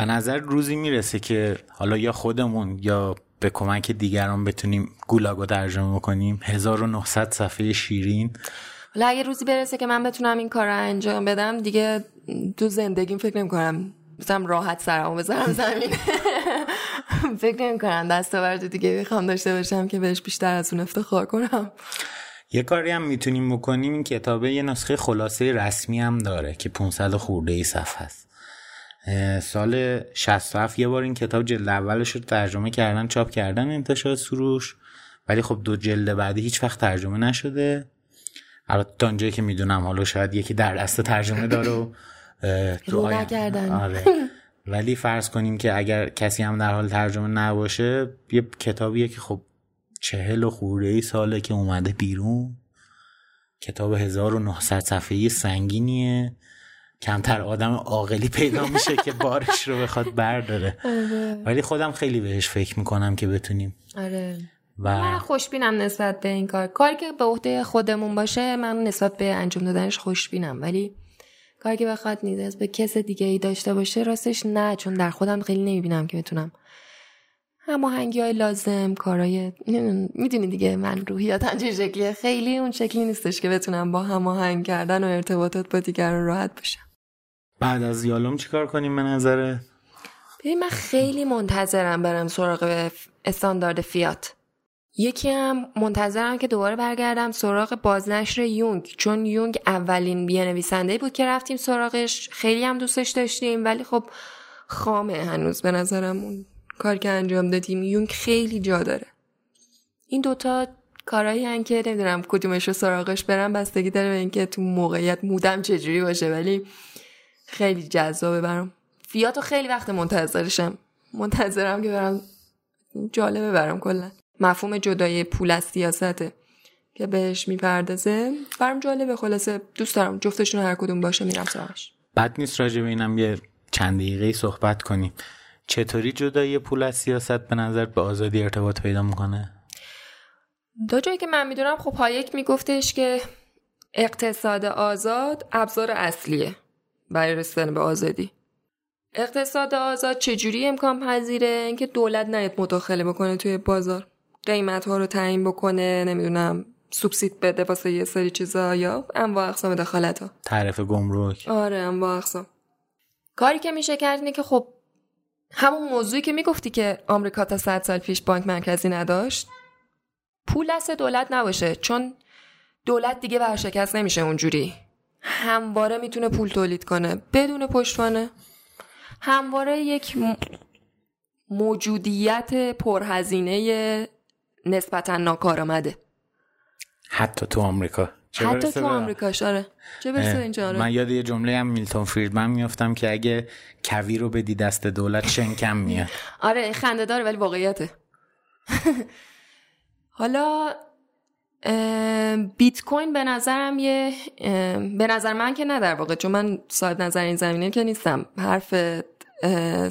به نظر روزی می‌رسه که حالا یا خودمون یا به کمک دیگران بتونیم گولاگو ترجمه کنیم 1900 صفحه شیرین. حالا اگه روزی برسه که من بتونم این کار رو انجام بدم دیگه تو زندگیم فکر نمی کنم مثلا راحت سرمو بذارم زمین. [laughs] فکر نمی کنم دستاورد دیگه بخوام داشته باشم که بهش بیشتر از اون افتخار کنم. یه کاری هم می‌تونیم بکنیم این کتابه یه نسخه خلاصه رسمی هم داره که 500 خورده ای صفحه است. سال 67 یه بار این کتاب جلد اولش رو ترجمه کردن چاپ کردن انتشار سروش. ولی خب دو جلد بعدی هیچ وقت ترجمه نشده. البته تا اونجایی که می‌دونم حالا شاید یکی در دست ترجمه داره و تو آره. ولی فرض کنیم که اگر کسی هم در حال ترجمه نباشه یه کتابیه که خب چهل و خورده ای ساله که اومده بیرون. کتاب 1900 صفحه سنگینیه. کمتر آدم عاقلی پیدا میشه که بارش رو بخواد برداره. آره. ولی خودم خیلی بهش فکر می‌کنم که بتونیم. آره. و من خوشبینم نسبت به این کار. کاری که به عهده خودمون باشه من نسبت به انجام دادنش خوشبینم. ولی کاری که بخواد نیاز به کس دیگه ای داشته باشه راستش نه چون در خودم خیلی نمی‌بینم که بتونم. هماهنگی های لازم کارهای می‌دونی دیگه من روحیاتم چه شکلیه؟ خیلی اون شکلی نیستش که بتونم با هماهنگ کردن و ارتباطات با دیگران راحت باشم. بعد از یالوم چیکار کنیم به نظره ببین من خیلی منتظرم برم سراغ استاندارد فیات. یکی هم منتظرم که دوباره برگردم سراغ بازنشر یونگ چون یونگ اولین نویسنده بود که رفتیم سراغش. خیلی هم دوستش داشتیم ولی خب خامه هنوز به نظرم اون کار که انجام دادیم. یونگ خیلی جا داره. این دوتا کارهایی هن که نمی‌دونم کدومش رو سراغش برم بستگی داره به اینکه تو موقعیت مودم چجوری باشه ولی خیلی جذابه برام. فیاتو خیلی وقت منتظرشم. منتظرم که برم جالبه برام کلا. مفهوم جدای پول از سیاسته که بهش می‌پردازه. برام جالبه. خلاصه دوست دارم جفتشون هر کدوم باشه میرم سراغش. بد نیست راجع به اینم یه چند دقیقه صحبت کنیم. چطوری جدای پول از سیاست به نظر به آزادی ارتباط پیدا می‌کنه؟ دو جایی که من می‌دونم خب هایک میگفتش که اقتصاد آزاد ابزار اصلیه. برای رسیدن به آزادی. اقتصاد آزاد چجوری امکان پذیره؟ اینکه دولت نیاد مداخله بکنه توی بازار. قیمت ها رو تعیین بکنه نمی‌دونم سوبسید بده واسه یه سری چیزا یا انواع اقسام دخالت ها تعرف گمرک. آره انواع اقسام. کاری که میشه کرد اینه که خب همون موضوعی که می‌گفتی که آمریکا تا 100 سال پیش بانک مرکزی نداشت پول دست دولت نباشه چون دولت دیگه ورشکست نمیشه اونجوری. همواره می‌تونه پول تولید کنه. بدون پشتوانه. همواره یک موجودیت پرهزینه نسبتا ناکارآمده. حتی تو آمریکا. حتی تو آمریکا آره. چه برسه اینجا آره. من یاد یه جمله هم میلتون فریدمن میافتم که اگه کوی رو بدی دست دولت شنکم میاد. [laughs] آره خنده داره ولی واقعیته. [laughs] حالا بیت کوین به نظرم یه به نظر من که نه در واقع چون من صاحب نظر این زمینه که نیستم. حرف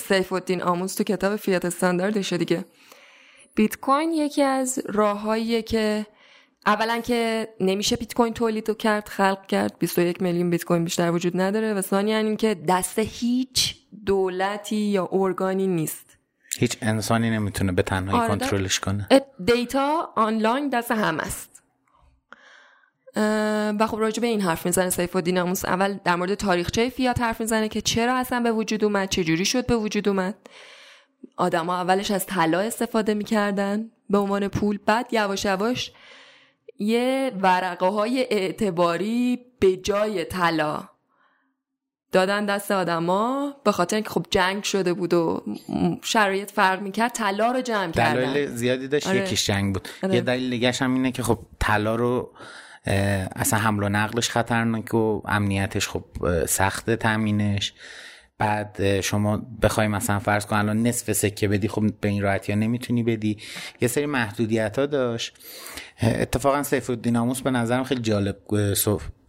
سیف الدین آموز تو کتاب فیات استانداردشه دیگه. بیت کوین یکی از راههاییه که اولا که نمیشه بیت کوین تولید کرد خلق کرد 21 میلیون بیت کوین بیشتر وجود نداره و ثانیا این که دست هیچ دولتی یا ارگانی نیست. هیچ انسانی نمی‌تونه به تنهایی آره کنترلش کنه. دیتا آنلاین دست هم است. و خب راجع به این حرف می‌زنه سیف و دیناموس اول در مورد تاریخچه فیات حرف می‌زنه که چرا اصلا به وجود اومد چه جوری شد به وجود اومد آدما اولش از طلا استفاده می‌کردن به عنوان پول بعد یواش یواش یه ورقه های اعتباری به جای طلا دادن دست آدما به خاطر اینکه خب جنگ شده بود و شرایط فرق می‌کرد طلا رو جمع کردن دلایل زیادی داشت آره. یکیش جنگ بود آره. یه دلیل دیگه هم اینه که خب طلا رو اصلا حمل و نقلش خطرناک و امنیتش خب سخت تامینش. بعد شما بخوای مثلا فرض کن الان نصف سکه بدی خب به این راحتی ها نمی‌تونی بدی. یه سری محدودیت ها داشت اتفاقا سیف الدین به نظرم خیلی جالب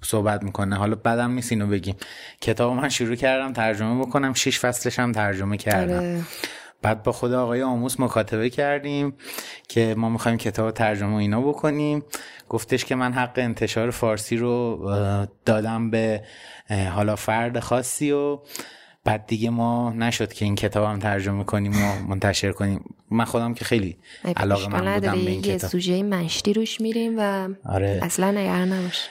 صحبت می‌کنه. حالا بدم نیست اینو بگیم. کتاب من شروع کردم ترجمه بکنم. شش فصلش هم ترجمه کردم. آره. بعد با خود آقای آموس مکاتبه کردیم که ما می‌خوایم کتاب ترجمه اینا بکنیم. گفتش که من حق انتشار فارسی رو دادم به حالا فرد خاصی و بعد دیگه ما نشد که این کتاب هم ترجمه کنیم و منتشر کنیم. من خودم که خیلی علاقه من بودم به این کتاب. سوژه مشتی روش میریم و آره. اصلا نگران نباش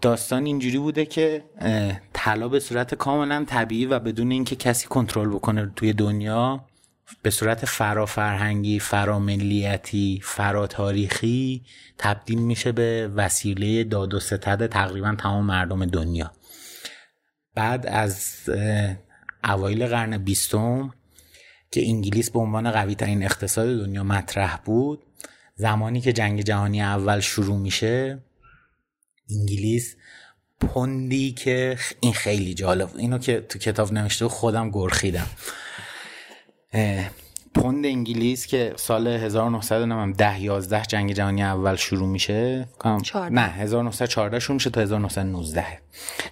داستان اینجوری بوده که طلا به صورت کاملا طبیعی و بدون اینکه کسی کنترل بکنه توی دنیا به صورت فرافرهنگی فراملیتی فراتاریخی تبدیل میشه به وسیله داد و ستد تقریبا تمام مردم دنیا. بعد از اوایل قرن بیستم که انگلیس به عنوان قوی ترین اقتصاد دنیا مطرح بود زمانی که جنگ جهانی اول شروع میشه انگلیس پندی که این خیلی جالب اینو که تو کتاب نوشته خودم گرخیدم. پوند انگلیس که سال 1910 11 جنگ جهانی اول شروع میشه. نه 1914 شروع میشه تا 1919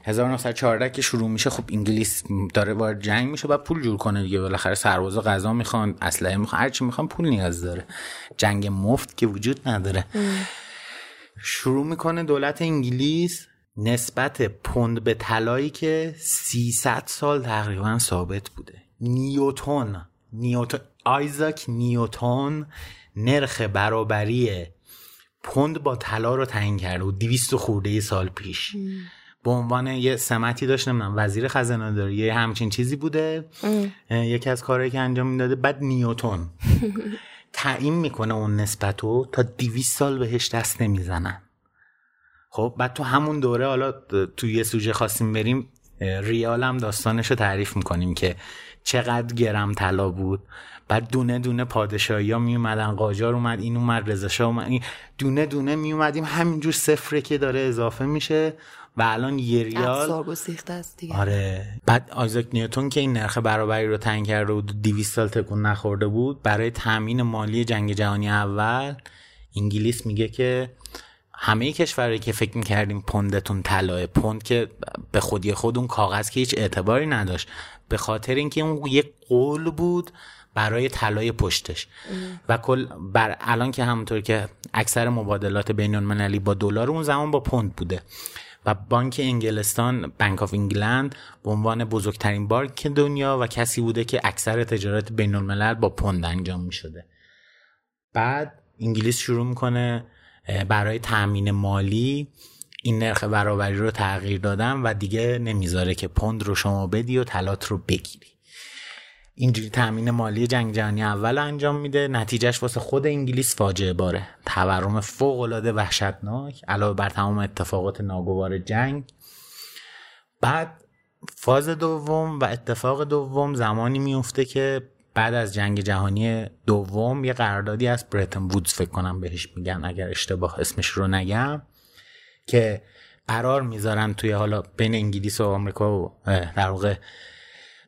1914 که شروع میشه خب انگلیس داره وارد جنگ میشه بعد پول جور کنه دیگه. بالاخره سربازا غذا می‌خوان اسلحه می‌خوان هر چی می‌خوان پول نیاز داره. جنگ مفت که وجود نداره. شروع می‌کنه دولت انگلیس نسبت پوند به طلایی که 300 سال تقریبا ثابت بوده. نیوتون نیوتون آیزاک نیوتون نرخ برابری پوند با طلا رو تعیین کرده و 200 خورده سال پیش. به عنوان یه سمتی داشت نمی‌دونم وزیر خزانه داری یه همچین چیزی بوده. یکی از کارهایی که انجام می‌داده بعد نیوتون [laughs] تعیین می‌کنه اون نسبت رو تا 200 سال بهش دست نمی‌زنن. خب بعد تو همون دوره حالا تو یه سوژه خواستیم بریم ریال هم داستانش رو تعریف می‌کنیم که چقدر گرم طلا بود. بعد دونه دونه پادشاهی ها می اومدن قاجار اومد این اومد رضا اومد دونه دونه می اومدیم همینجور صفره که داره اضافه میشه و الان یه ریال است دیگه. آره. بعد آیزاک نیوتون که این نرخ برابری رو تعیین کرده بود 200 سال تکون نخورده بود برای تامین مالی جنگ جهانی اول انگلیس میگه که همه کشورهایی که فکر می‌کردیم پوندتون طلاه پوند که به خودی خود اون کاغذ که هیچ اعتباری نداشت. به خاطر اینکه اون یک قول بود برای طلای پشتش. و کل بر الان که همونطور که اکثر مبادلات بین المللی با دلار اون زمان با پوند بوده. و بانک انگلستان بانک آف انگلند به عنوان بزرگترین بانک دنیا و کسی بوده که اکثر تجارت بین الملل با پوند انجام می شده بعد انگلیس شروع می‌کنه برای تأمین مالی این نرخ برابری رو تغییر دادن و دیگه نمی‌ذاره که پوند رو شما بدی و طلات رو بگیری. اینجوری تامین مالی جنگ جهانی اول انجام میده. نتیجهش واسه خود انگلیس فاجعه باره. تورم فوق العاده وحشتناک علاوه بر تمام اتفاقات ناگوار جنگ. بعد فاز دوم و اتفاق دوم زمانی میفته که بعد از جنگ جهانی دوم یه قراردادی از برتن وودز فکر کنم بهش میگن اگر اشتباه اسمش رو نگم. که قرار می‌ذارن توی حالا بین انگلیس و آمریکا و در واقع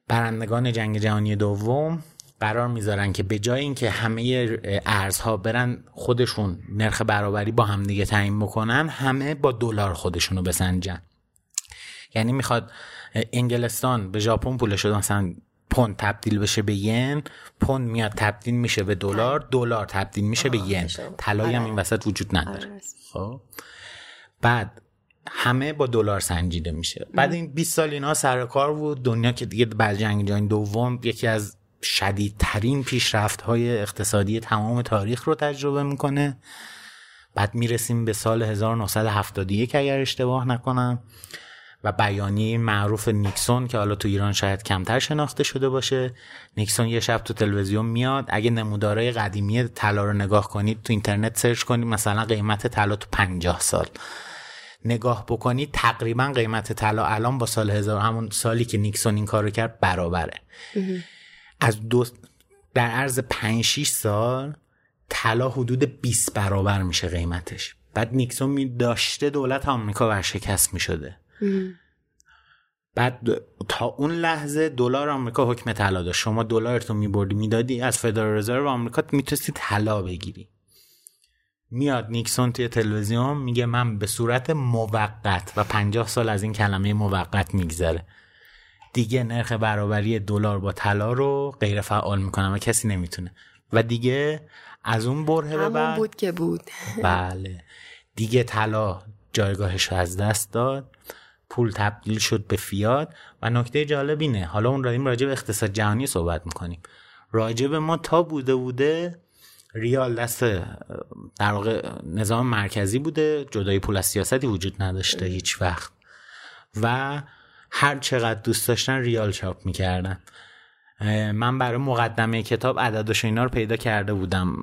برندگان جنگ جهانی دوم قرار می‌ذارن که به جای اینکه همه ارزها برن خودشون نرخ برابری با همدیگه تعیین بکنن همه با دلار خودشونو بسنجن. یعنی می‌خواد انگلستان به ژاپن پولش رو مثلا پوند تبدیل بشه به ین پوند میاد تبدیل میشه به دلار دلار تبدیل میشه به ین. طلایی هم این آره. وسط وجود نداره. آره. خب؟ بعد همه با دلار سنجیده میشه. بعد این 20 سال اینا سر کار بود. دنیا که دیگه بعد جنگ جهانی دوم یکی از شدیدترین پیشرفت های اقتصادی تمام تاریخ رو تجربه می‌کنه. بعد می‌رسیم به سال 1971 اگر اشتباه نکنم. و بیانیه معروف نیکسون که حالا تو ایران شاید کمتر شناخته شده باشه. نیکسون یه شب تو تلویزیون میاد. اگه نمودارای قدیمی طلا رو نگاه کنید تو اینترنت search کنید مثلا قیمت طلا تو 50 سال. نگاه بکنید تقریبا قیمت طلا الان با سال هزار همون سالی که نیکسون این کارو کرد برابره. از دو در عرض 5 6 سال طلا حدود 20 برابر میشه قیمتش. بعد نیکسون می داشته دولت آمریکا ورشکست می شده بعد تا اون لحظه دلار آمریکا حکم طلا داشت. شما دلارتو میبردی می‌دادی از فدرال رزرو آمریکا می‌تونستی طلا بگیری. میاد نیکسون توی تلویزیون میگه من به صورت موقت و پنجاه سال از این کلمه موقت میگذره. دیگه نرخ برابری دلار با طلا رو غیر فعال می‌کنم و کسی نمی‌تونه. و دیگه از اون بره به بعد بود که بود. [laughs] بله. دیگه طلا جایگاهش رو از دست داد. پول تبدیل شد به فیات. و نکته جالب اینه حالا اون رایم راجع به اقتصاد جهانی صحبت می‌کنیم. راجع به ما تا بوده بوده ریال دست در واقع نظام مرکزی بوده جدای پول از سیاستی وجود نداشته هیچ وقت. و هر چقدر دوست داشتن ریال چاپ می‌کردن. من برای مقدمه کتاب عددش اینا رو پیدا کرده بودم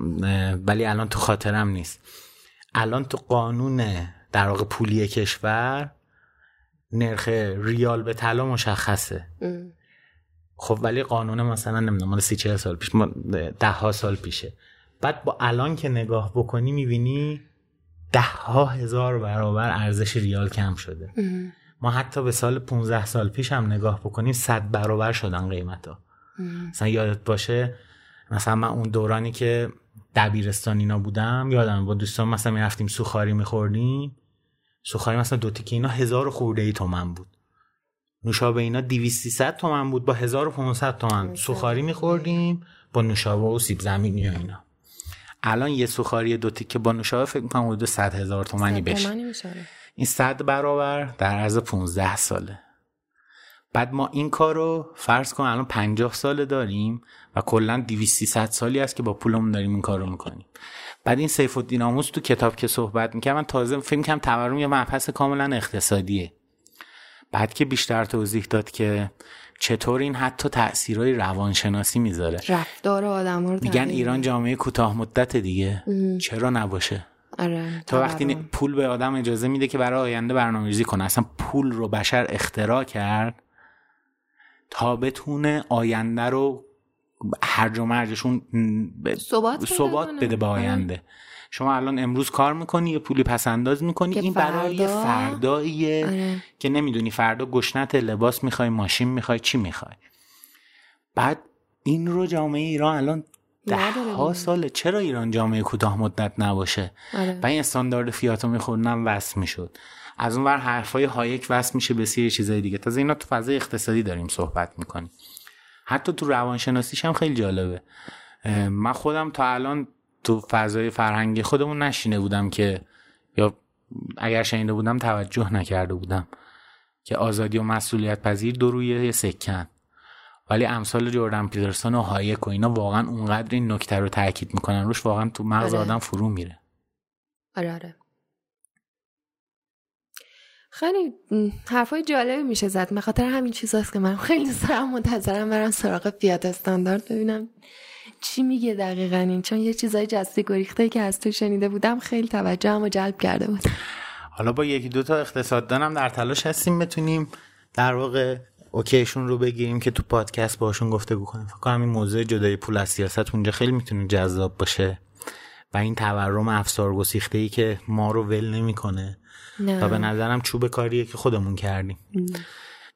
ولی الان تو خاطرم نیست. الان تو قانون در واقع پولی کشور نرخ ریال به طلا مشخصه. خب ولی قانون مثلا نمی‌دونم مال سی چه سال پیش ده ها سال پیشه. بعد با الان که نگاه بکنی می‌بینی ده ها هزار برابر ارزش ریال کم شده. ما حتی به سال 15 سال پیش هم نگاه بکنیم صد برابر شدن قیمت ها مثلا یادت باشه مثلا من اون دورانی که دبیرستان اینا بودم یادم با دوستان مثلا می‌رفتیم سوخاری میخوردیم. سوخاری مثلا دو تیکه اینا هزار خورده ای تومن بود. نوشابه اینا 200 تومن بود با 1500 تومن سوخاری میخوردیم با نوشابه و سیب زمینی و اینا. الان یه سوخاری دو تیکه با نوشابه فکر می‌کنم حدود 100 هزار تومنی بشه. این 100 برابر در عرض 15 ساله. بعد ما این کار رو فرض کن الان 50 ساله داریم و کلا 200 سالی است که با پولمون داریم این کار رو می‌کنیم. بعد این سیف الدین آموز تو کتاب که صحبت می‌کنم من تازه فیلم کم تورم یه مبحث کاملا اقتصادیه. بعد که بیشتر توضیح داد که چطور این حتی تاثیرهای روانشناسی می‌ذاره؟ رفتار آدم رو میگن ایران جامعه کوتاه مدت دیگه. چرا نباشه؟ آره تا وقتی پول به آدم اجازه میده که برای آینده برنامه‌ریزی کنه. اصلا پول رو بشر اختراع کرد تا بتونه آینده رو هرج و مرجشون ثبات بده به آره. آینده. شما الان امروز کار می‌کنی یه پولی پس انداز می‌کنی این برای فرداییه آره. که نمی‌دونی فردا گشنت لباس می‌خوای ماشین می‌خوای چی می‌خوای. بعد این رو جامعه ایران الان ده ها ساله. چرا ایران جامعه کوتاه مدت نباشه؟ آره. و این استاندارد فیاتو میخوردن وصل می‌شد. از اون ور حرفای هایک وصل میشه به سری چیزای دیگه. تازه اینا تو فضای اقتصادی داریم صحبت می‌کنیم. حتی تو روانشناسیش هم خیلی جالبه. من خودم تا الان تو فضای فرهنگی خودمون نشنیده بودم که یا اگر شنیده بودم توجه نکرده بودم که آزادی و مسئولیت پذیری دو روی یه سکه‌ن. ولی امثال جردن پیترسون و هایک و اینا واقعا اونقدر این نکته رو تاکید می‌کنن. روش واقعا تو مغز آره. آدم فرو میره. آره آره. خیلی حرفای جالبی میشه زد. به خاطر همین چیزاست که من خیلی دارم منتظرم برم سراغ فیات استاندارد ببینم. چی میگه دقیقا این؟ چون یه چیزای جستی گریخته که از تو شنیده بودم خیلی توجهم و جلب کرده بود. حالا با یکی دوتا اقتصاددانم در تلاش هستیم بتونیم در واقع اوکیشون رو بگیریم که تو پادکست باشون گفتگو کنیم. فکر کنم این موضوع جدای پول از سیاست اونجا خیلی می‌تونه جذاب باشه و این تورم افسار گسیخته ای که ما رو ول نمی‌کنه. و به نظرم چوب کاریه که خودمون کردیم.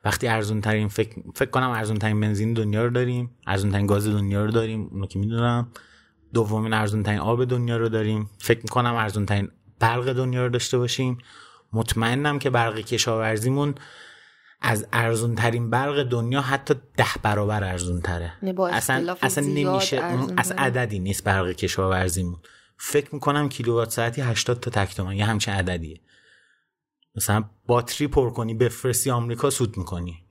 وقتی ارزون ترین فکر, فکر کنم ارزون ترین بنزین دنیا رو داریم ارزون ترین گاز دنیا رو داریم اونو که می‌دونم. دومین ارزون ترین آب دنیا رو داریم. فکر می‌کنم ارزون ترین برق دنیا رو داشته باشیم. مطمئنم که برق کشاورزیمون از ارزون ترین برق دنیا حتی ده برابر ارزون تره اصلا, اصلا نمیشه از عددی نیست برق کشاورزیمون. فکر می‌کنم کیلووات ساعتی 80 تا تک تومن یه همچین عددیه. مثلا باتری پر کنی بفرستی آمریکا سود می‌کنی.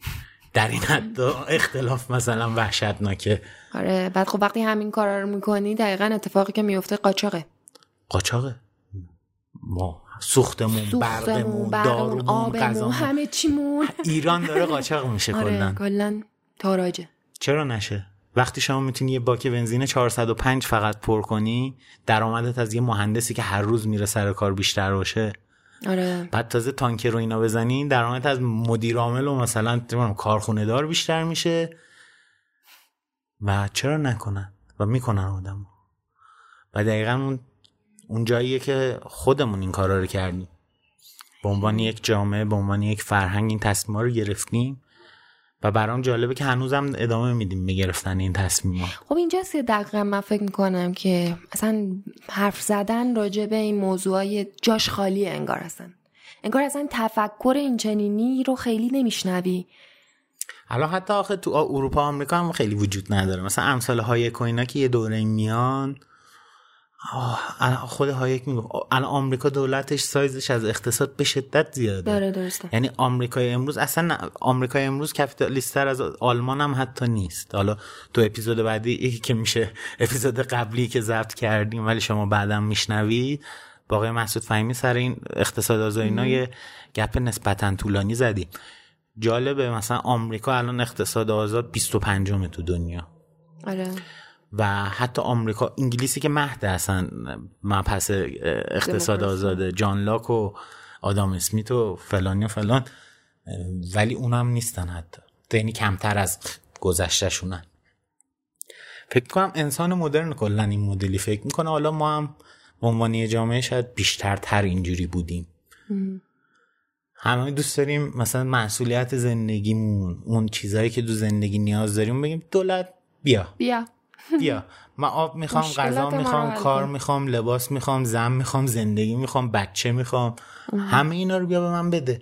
در این حد اختلاف مثلا وحشتناکه. آره بعد خب وقتی همین کارا رو می‌کنی دقیقا اتفاقی که میفته قاچاقه. قاچاقه؟ ما سوختمون برقمون دارومون آبمون همه چیمون. ایران داره قاچاق میشه [laughs] آره کلا. تاراجه. چرا نشه؟ وقتی شما می‌تونی یه باک بنزین 405 فقط پر کنی درآمدت از یه مهندسی که هر روز میره سر کار بیشتر باشه آره. بعد تازه تانکر رو اینا بزنین درآمد از مدیر عامل و مثلا کارخونه دار بیشتر میشه. و چرا نکنن؟ و می‌کنن آدم و دقیقا اون اون جاییه که خودمون این کارا رو کردیم. به عنوان یک جامعه به عنوان یک فرهنگ این تصمیم رو گرفتیم. و برام جالبه که هنوزم ادامه میدیم می‌گرفتن این تصمیم خب اینجاست که دقیقا من فکر می‌کنم که اصلا حرف زدن راجع به این موضوعای جاش خالی انگار هستن انگار اصلا تفکر این چنینی رو خیلی نمیشنوی. الان حتی آخه تو اروپا آمریکا هم خیلی وجود نداره. مثلا امثال های کوینا که یه دوره میان. خود هایک میگه الان آمریکا دولتش سایزش از اقتصاد به شدت زیاده. داره درسته. یعنی آمریکای امروز اصلا آمریکای امروز کپیتالیستر از آلمان هم حتی نیست. حالا تو اپیزود بعدی یکی که میشه [laughs] اپیزود قبلی که ضبط کردیم ولی شما بعدم میشنوید باقی محسود فهمی سر این اقتصاد آزایینا یه گپ نسبتا طولانی زدیم. جالبه مثلا آمریکا الان اقتصاد آزاد 25 تو دنیا. آره. و حتی آمریکا انگلیسی که مهد اصلا مبحث اقتصاد آزاده جان لاک و آدام اسمیت و فلان و فلان ولی اونم نیستن حتی. یعنی کمتر از گذشتهشونن. فکر کنم انسان مدرن کلا این مدلی فکر می‌کنه. حالا ما هم به عنوان جامعه شاید بیشتر تر اینجوری بودیم. همه دوست داریم مثلا مسئولیت زندگیمون اون چیزهایی که دو زندگی نیاز داریم بگیم دولت بیا. بیا. بیا. من آب می‌خوام غذا می‌خوام کار می‌خوام لباس می‌خوام زن می‌خوام زندگی می‌خوام بچه می‌خوام. همه اینا رو بیا به من بده.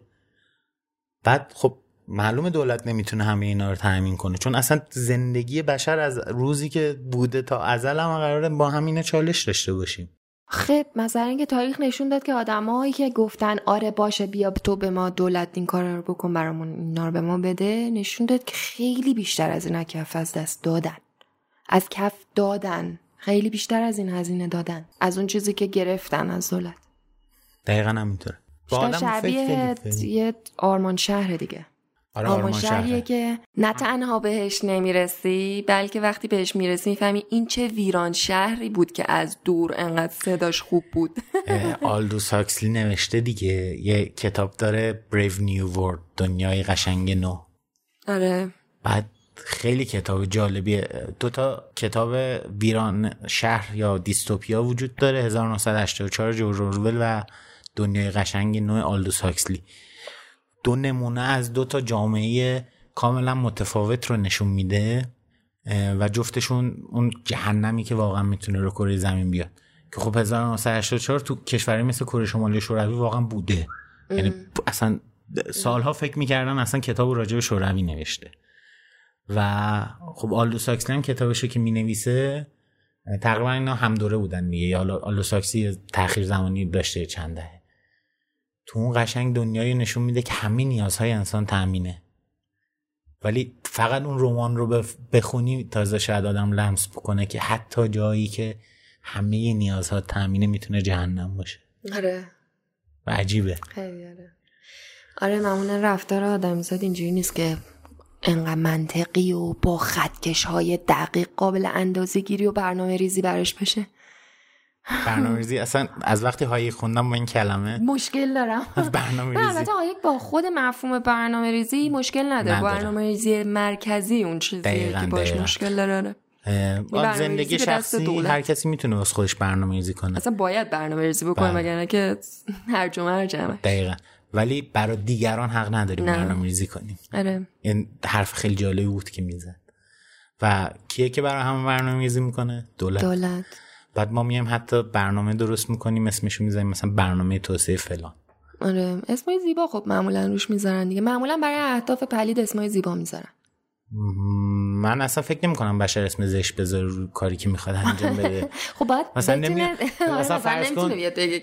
بعد خب معلوم دولت نمی‌تونه همه اینا رو تامین کنه. چون اصلا زندگی بشر از روزی که بوده تا ازل هم قراره با همین چالش داشته باشیم. خب مثلا اینکه تاریخ نشون داد که آدمایی که گفتن آره باشه بیا تو به ما دولت این کار رو بکن برامون اینا رو به ما بده نشون داد که خیلی بیشتر از این کف از دست دادن. از کف دادن. خیلی بیشتر از این هزینه دادن. از اون چیزی که گرفتن از دولت. دقیقا همینطوره. با شبیه یه آرمان شهر دیگه. آره آرمان شهریه که نه تنها بهش نمی‌رسی بلکه وقتی بهش می‌رسی می‌فهمی این چه ویران شهری بود که از دور انقدر صداش خوب بود. آلدو ساکسلی نوشته دیگه یه کتاب داره بریو نیو ورد دنیای قشنگ نو. آره. بعد خیلی کتاب جالبیه. دو تا کتاب ویران شهر یا دیستوپیا وجود داره. 1984 جورج اورول و دنیای قشنگ نو آلدو ساکسلی دو نمونه از دو تا جامعه کاملا متفاوت رو نشون میده و جفتشون اون جهنمی که واقعا می‌تونه رو کره زمین بیاد. که خب 1984 تو کشوری مثل کره شمالی شوروی واقعا بوده. یعنی اصلا سالها فکر می‌کردن اصلا کتاب راجع به شوروی نوشته. و خب آلدو ساکسی هم کتابشو که می‌نویسه تقریبا اینا هم دوره بودن دیگه. یا آلدو ساکسی تاخیر زمانی داشته چند دهه. تو اون قشنگ دنیایی نشون میده که همه نیازهای انسان تامینه ولی فقط اون رمان رو بخونی تازه شاید آدم لمس بکنه که حتی جایی که همه نیازها تامینه می‌تونه جهنم باشه. آره. و عجیبه. خیلی آره. آره معمولا رفتار آدمیزاد اینجوری نیست که انقدر منطقی و با خطکش های دقیق قابل اندازه گیری و برنامه ریزی برش بشه برنامه اصلا از وقتی هایی خوندم با این کلمه. مشکل دارم. [laughs] برنامه ریزی. البته با خود مفهوم برنامه ریزی مشکل نداره. برنامه ریزی مرکزی اون چیزیه که باش مشکل داره. آره. زندگی شخصی هر کسی می‌تونه واسه خودش برنامه ریزی کنه. اصلا باید برنامه ریزی بکنه بله. مگر که هر جمعه هر جمعه. دقیقا. ولی برای دیگران حق نداریم برنامه ریزی کنیم. آره. این حرف خیلی جالبی بود که می‌زد. و کیه که برای همه برنامه ریزی می‌کنه؟ دولت. دولت. بعد ما میایم حتی برنامه درست می‌کنیم اسمشو می‌ذاریم مثلا برنامه توسعه فلان. آره. اسمای زیبا خب معمولا روش می‌ذارن دیگه. معمولا برای اهداف پلید اسمای زیبا می‌ذارن. من اصلا فکر نمی کنم بشر اسم زشت بذاره رو کاری که می‌خواد انجام بده. [laughs] خب باید مثلا نمی [laughs] مثلا فرض کن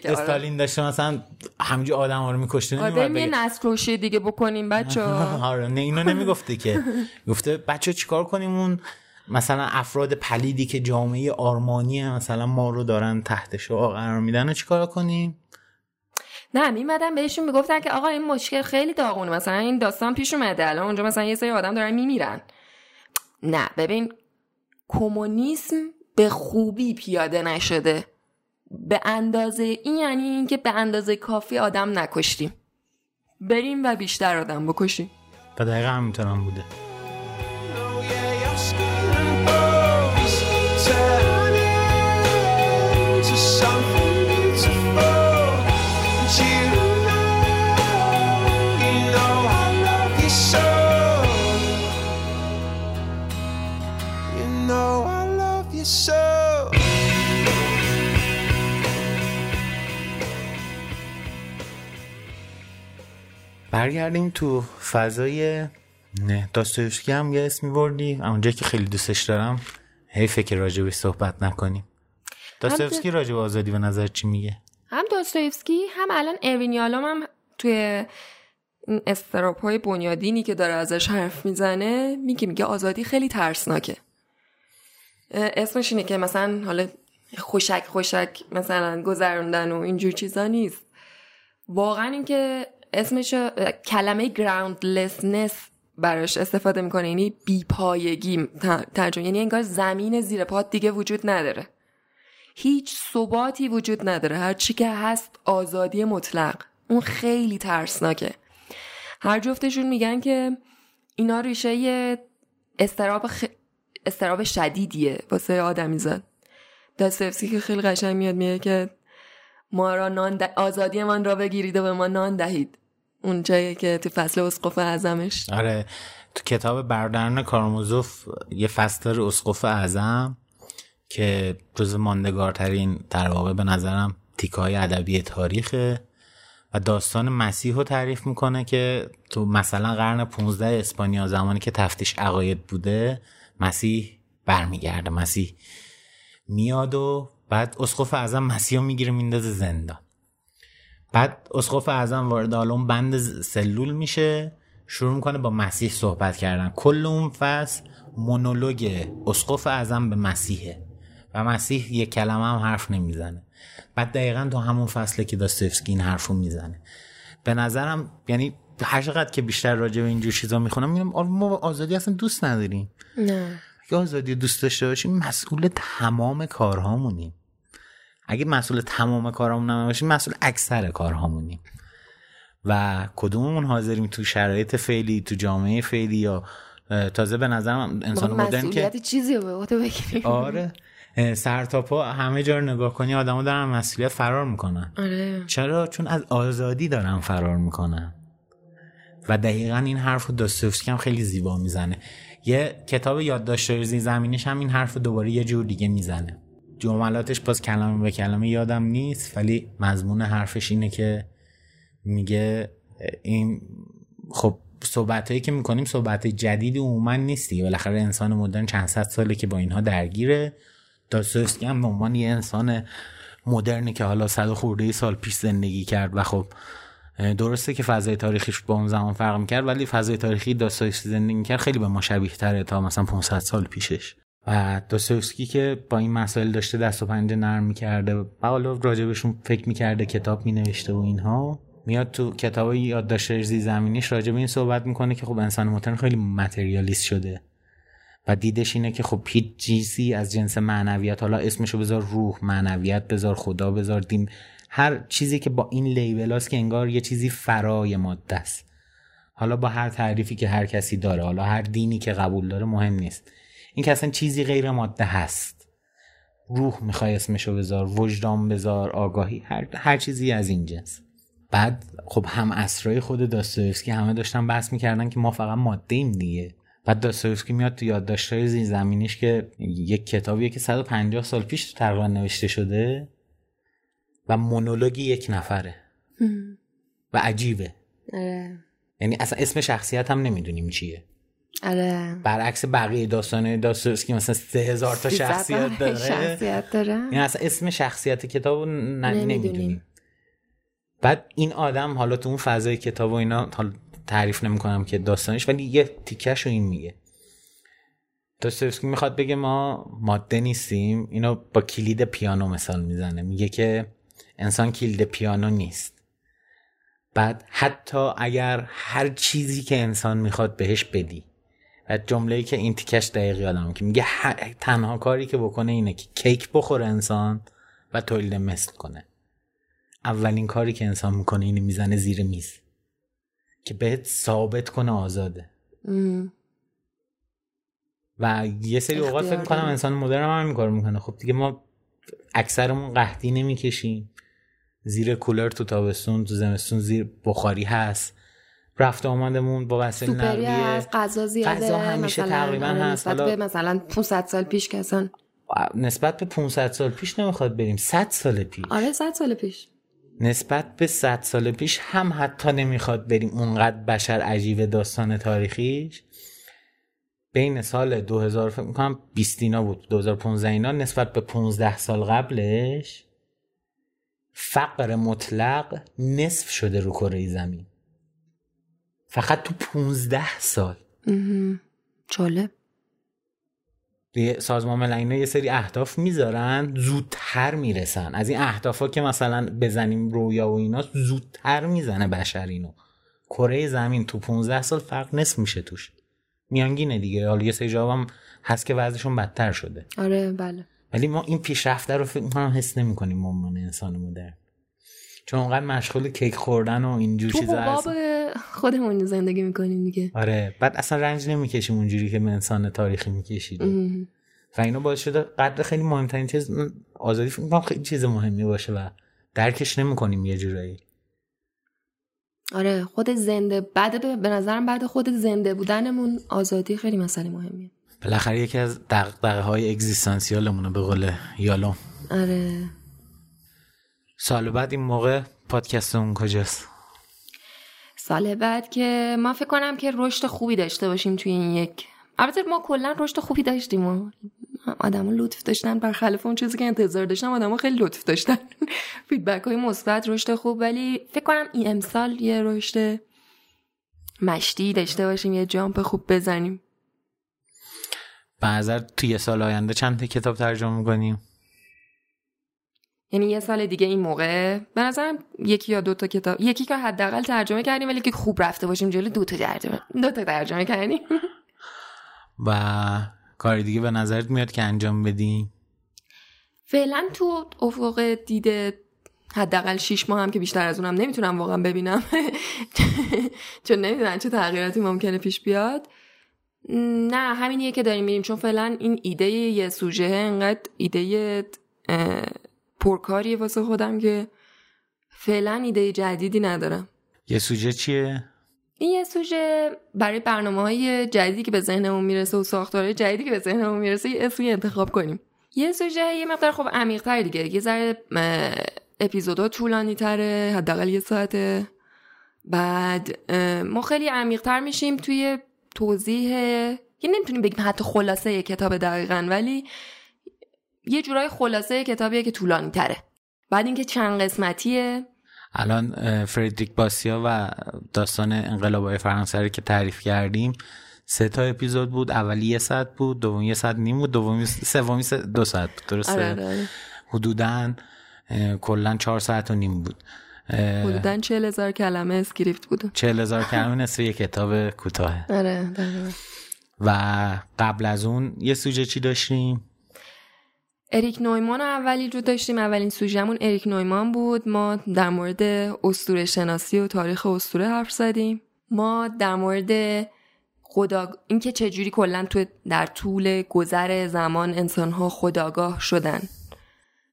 استالین داشته مثلا همینجوری آدم ها رو میکشته آره یه نسل دیگه بکنیم بچه [laughs] آره نه اینو نمی‌گفته که. گفته بچه چیکار کنیم اون مثلا افراد پلیدی که جامعه آرمانی مثلا ما رو دارن تحت شعا قرار میدن چیکار کنیم؟ نه میمدن بهشون می‌گفتن که آقا این مشکل خیلی داغونه. مثلا این داستان پیش اومده. الان اونجا مثلا یه سری آدم دارن میمیرن. نه ببین کمونیسم به خوبی پیاده نشده. به اندازه این یعنی اینکه به اندازه کافی آدم نکشتیم. بریم و بیشتر آدم بکشیم. و دقیقا همینطور بوده. برگردیم تو فضای نه داستایوفسکی هم یه اسمی بردی. اونجا که خیلی دوستش دارم. هی فکر راجبش صحبت نکنیم. داستایوفسکی راجب آزادی به نظر چی میگه؟ هم داستایوفسکی هم الان اوینیالام هم توی استراپ های بنیادینی که داره ازش حرف می‌زنه میگه میگه آزادی خیلی ترسناکه. اسمش اینه که مثلا حالا خوشک خوشک مثلا گذروندن و اینجور چیزا نیست. واقعا اینکه اسمش کلمه groundlessness براش استفاده می‌کنه یعنی بیپایگی ترجمه یعنی انگار زمین زیر پات دیگه وجود نداره. هیچ ثباتی وجود نداره هر چی که هست آزادی مطلق. اون خیلی ترسناکه. هر جفتشون میگن که اینا ریشه استراب, خ... استراب شدیدیه واسه آدمی زد داستفسکی که خیلی قشنگ میاد میگه که ما را نان آزادی من را بگیرید و به ما نان دهید. اون جایی که تو فصل اسقف اعظمش. آره تو کتاب بردرن کارموزوف یه فصل داره اسقف اعظم که جز ماندگارترین در واقع به نظرم تیکه های ادبی تاریخه و داستان مسیح رو تعریف می‌کنه که تو مثلا قرن 15 اسپانیا زمانی که تفتیش عقاید بوده مسیح برمیگرده مسیح میاد و بعد اسقف اعظم مسیح رو می‌گیره میندازه زندان. بعد اسقف اعظم وارد آلون بند سلول میشه شروع می‌کنه با مسیح صحبت کردن. کل اون فصل مونولوگ اسقف اعظم به مسیحه و مسیح یک کلمه هم حرف نمی‌زنه. بعد دقیقا تو همون فصله که داستفسکی این حرفو می‌زنه. به نظرم یعنی هر چقدر که بیشتر راجع به اینجور چیزا می‌خونم میگم ما آزادی اصلا دوست نداریم. نه. اگه آزادی دوست داشته باشیم مسئول تمام کارهامونیم. اگه مسئول تمام کارهامون نباشیم مسئول اکثر کارهامونیم. و کدوممون حاضریم تو شرایط فعلی تو جامعه فعلی یا تازه به نظرم انسان مدرن که چیزی به آره. سر تا پا همه جا رو نگاه کنی آدمو دارن مسئولیت فرار می‌کنن. آره. چرا؟ چون از آزادی دارن فرار می‌کنن. و دقیقا این حرف رو داستوفسکی هم خیلی زیبا می‌زنه. یه کتاب یادداشت زمینش هم این حرف رو دوباره یه جور دیگه می‌زنه. جملاتش باز کلمه به کلمه یادم نیست ولی مضمون حرفش اینه که میگه این خب صحبت هایی که می‌کنیم صحبت جدیدی عموما نیستی بالاخره انسان مدرن چند صد ساله که با اینها درگیره. داستوفسکی هم به عنوان یه انسان مدرنی که حالا صد خورده سال پیش زندگی کرد و خب درسته که فضای تاریخیش با اون زمان فرق می‌کرد ولی فضای تاریخی داستوفسکی زندگی کرد خیلی به ما شبیه تره تا مثلا 500 سال پیشش. و داستوفسکی که با این مسائل داشته دست و پنجه نرم می‌کرده و حالا راجبشون فکر می‌کرده کتاب مینوشته و اینها میاد تو کتاب یادداشت زی زمینیش راجب این صحبت می‌کنه که خب انسان مدرن خیلی متریالیست شده. و دیدش اینه که خب هیچ چیزی از جنس معنویت حالا اسمشو بذار روح معنویت بذار خدا بذار دین هر چیزی که با این لیبل هست که انگار یه چیزی فرای ماده است حالا با هر تعریفی که هر کسی داره حالا هر دینی که قبول داره مهم نیست. این که اصلا چیزی غیر ماده هست. روح می‌خوای اسمشو بذار وجدان بذار آگاهی هر, هر چیزی از این جنس بعد خب هم اسرای خود داستویفسکی همه داشتن بحث می‌کردن که ما فقط ماده ایم دیگه. بعد داستایوفسکی میاد تو یادداشت‌های زیر زمینیش که یک کتابیه که 150 سال پیش تقریبا نوشته شده و مونولوگی یک نفره. و عجیبه. آره. یعنی اصلا اسم شخصیت هم نمی‌دونیم چیه. آره. برعکس بقیه داستانه داستوفسکی مثلا سه هزار تا شخصیت داره. [laughs] شخصیت داره. یعنی اصلا اسم شخصیت کتاب نمی‌دونیم بعد این آدم حالا تو اون فضای کتاب و اینا حالا تعریف نمی‌کنم که داستانش ولی یه تیکش رو این میگه. داستوفسکی می‌خواد بگه ما ماده نیستیم. اینو با کلید پیانو مثال می‌زنه. میگه که انسان کلید پیانو نیست. بعد حتی اگر هر چیزی که انسان می‌خواد بهش بدی. و جمله که این تیکش دقیقی آدم که میگه تنها کاری که بکنه اینه که کیک بخوره انسان و تولید مثل کنه. اولین کاری که انسان می‌کنه اینه می‌زنه زیر میز. که بهت ثابت کنه آزاده. و یه سری اوقات فکر می‌کنم انسان مدرن هم کار می‌کنه. خب دیگه ما اکثرمون قحطی نمی‌کشیم. زیر کولر تو تابستون تو زمستون زیر بخاری هست. رفت آمدمون با وسیله نقلیه. هست غذا زیاده غذا همیشه تقریبا آره، هست. نسبت به مثلا 500 سال پیش کسان. نسبت به 500 سال پیش نمی‌خواد بریم 100 سال پیش. آره 100 سال پیش. نسبت به 100 سال پیش هم حتی نمی‌خواد بریم اونقدر بشر عجیب داستان تاریخیش. بین سال 2000 فکر می‌کنم 20 اینا بود 2015 اینا نسبت به 15 سال قبلش فقر مطلق نصف شده رو کره زمین. فقط تو 15 سال. جالب. سازمان ملل یه سری اهداف می‌ذارن زودتر می‌رسن. از این اهداف ها که مثلا بزنیم رویا و اینا زودتر می‌زنه بشر اینو. کره زمین تو 15 سال فرق نصف میشه توش. میانگینه دیگه. حالا یه سری هم هست که وضعشون بدتر شده. آره بله. ولی ما این پیشرفته رو فکر می‌کنم حس نمی‌کنیم عنوان انسان مدرن چون اونقدر مشغول کیک خوردن و اینجور چیزا هست. خودمون زندگی می‌کنیم دیگه. آره بعد اصلا رنج نمی‌کشیم اونجوری که انسان تاریخی می‌کشید و اینو باعث شده قدر خیلی مهمترین چیز آزادی فکر خیلی چیز مهمی باشه و درکش نمی‌کنیم یه جورایی. آره خود زنده بعد به نظرم بعد خود زنده بودنمون آزادی خیلی مسئله مهمیه. بالاخره یکی از دقدقه های اگزیستانسیالمونه به قول یالوم. آره. سال بعد این موقع پادکستمون کجاست؟ سال بعد که ما فکر کنم که رشد خوبی داشته باشیم توی این یک. البته ما کلا رشد خوبی داشتیم و آدما لطف داشتن برخلاف اون چیزی که انتظار داشتم آدما خیلی لطف داشتن. [laughs] فیدبک های مثبت رشد خوب ولی فکر کنم این امسال یه رشد مشتی داشته باشیم یه جامپ خوب بزنیم. به نظر توی سال آینده چند تا کتاب ترجمه می‌کنیم یعنی یه سال دیگه این موقع به نظرم یکی یا دو تا کتاب یکی که حداقل ترجمه کردیم ولی که خوب رفته باشیم جلو دو تا ترجمه دو تا ترجمه کردیم. و کار دیگه به نظرت میاد که انجام بدیم فعلا تو افق دیده حداقل شیش ماه هم که بیشتر از اونم نمی‌تونم واقعا ببینم. [laughs] چون نمی‌دونم چه تغییراتی ممکنه پیش بیاد. نه همینیه که داریم میریم چون فعلا این ایده یه سوژه انقدر ایده پرکاریه واسه خودم که فعلا ایده جدیدی ندارم. یه سوژه چیه؟ این یه سوژه برای برنامه های جدیدی که به ذهنمون می‌رسه و ساختارهای جدیدی که به ذهنمون می‌رسه یه اسمی انتخاب کنیم. یه سوژه یه مقدار خب عمیق‌تر دیگه. یه ذره اپیزودا طولانی تره حداقل یه ساعته. بعد ما خیلی عمیق‌تر میشیم توی توضیح یه نمی‌تونیم بگیم حتی خلاصه یه کتاب دقیقا ولی یه جورای خلاصه کتابیه که طولانی تره بعد اینکه چند قسمتیه؟ الان فردریک باسیا و داستان انقلاب فرانسه که تعریف کردیم سه تا اپیزود بود. اولی یه ساعت بود دومی یه ساعت نیم بود دومی سومی دو ساعت بود. درسته؟ آره آره. حدودا کلا چهار ساعت و نیم بود. حدودا چهل هزار کلمه script بود. چهل هزار کلمه نصف یه کتاب کوتاه. آره و قبل از اون یه سوژه چی داشتیم؟ اریک نویمان اولی رو داشتیم. اولین سوژمون اریک نویمان بود. ما در مورد اسطوره شناسی و تاریخ اسطوره حرف زدیم. ما در مورد خدا اینکه چجوری کلا تو در طول گذر زمان انسانها خداگاه شدن.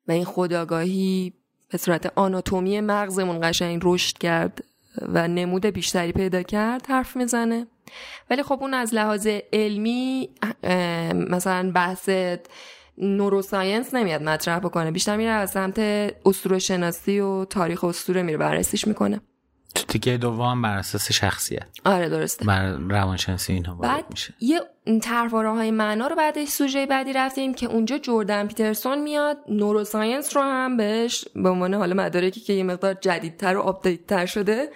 و این خداگاهی به صورت آناتومی مغزمون قشنگ رشد کرد و نمود بیشتری پیدا کرد حرف می‌زنه. ولی خب اون از لحاظ علمی مثلا بحث نوروساینس نمیاد مطرح بکنه. بیشتر میره از سمت اسطوره شناسی و تاریخ اسطوره میره بررسیش می‌کنه. تو تیکه دوم بر اساس شخصیت. آره درسته. بر روانشناسی اینها بعد میشه. یه طرحواره های معنا رو بعدش سوژه بعدی رفتیم که اونجا جردن پیترسون میاد. neuroscience رو هم بهش به عنوان حالا مدارکی که یه مقدار جدیدتر و update تر شده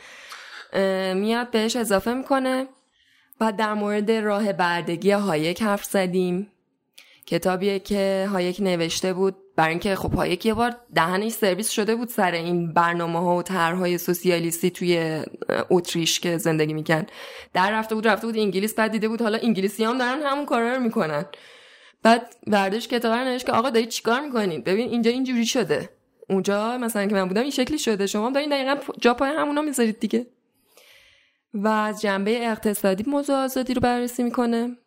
میاد بهش اضافه می‌کنه. بعد در مورد راه بردگی هایک حرف زدیم. کتابیه که هایک نوشته بود. برای اینکه خب هایک یه بار دهنش سرویس شده بود سر این برنامه ها و طرحهای سوسیالیستی توی اتریش که زندگی میکن در رفته بود رفته بود انگلیس بعد دیده بود حالا انگلیسی هم دارن همون کارا رو می‌کنن. بعد برداشت کتاب رو نوشت که آقا دارید چیکار می‌کنین ببین اینجا اینجوری شده. اونجا مثلا که من بودم این شکلی شده. شما دارین دقیقا جا پای همونا می‌ذارید دیگه. و از جنبه اقتصادی موضوع آزادی رو بررسی می‌کنه.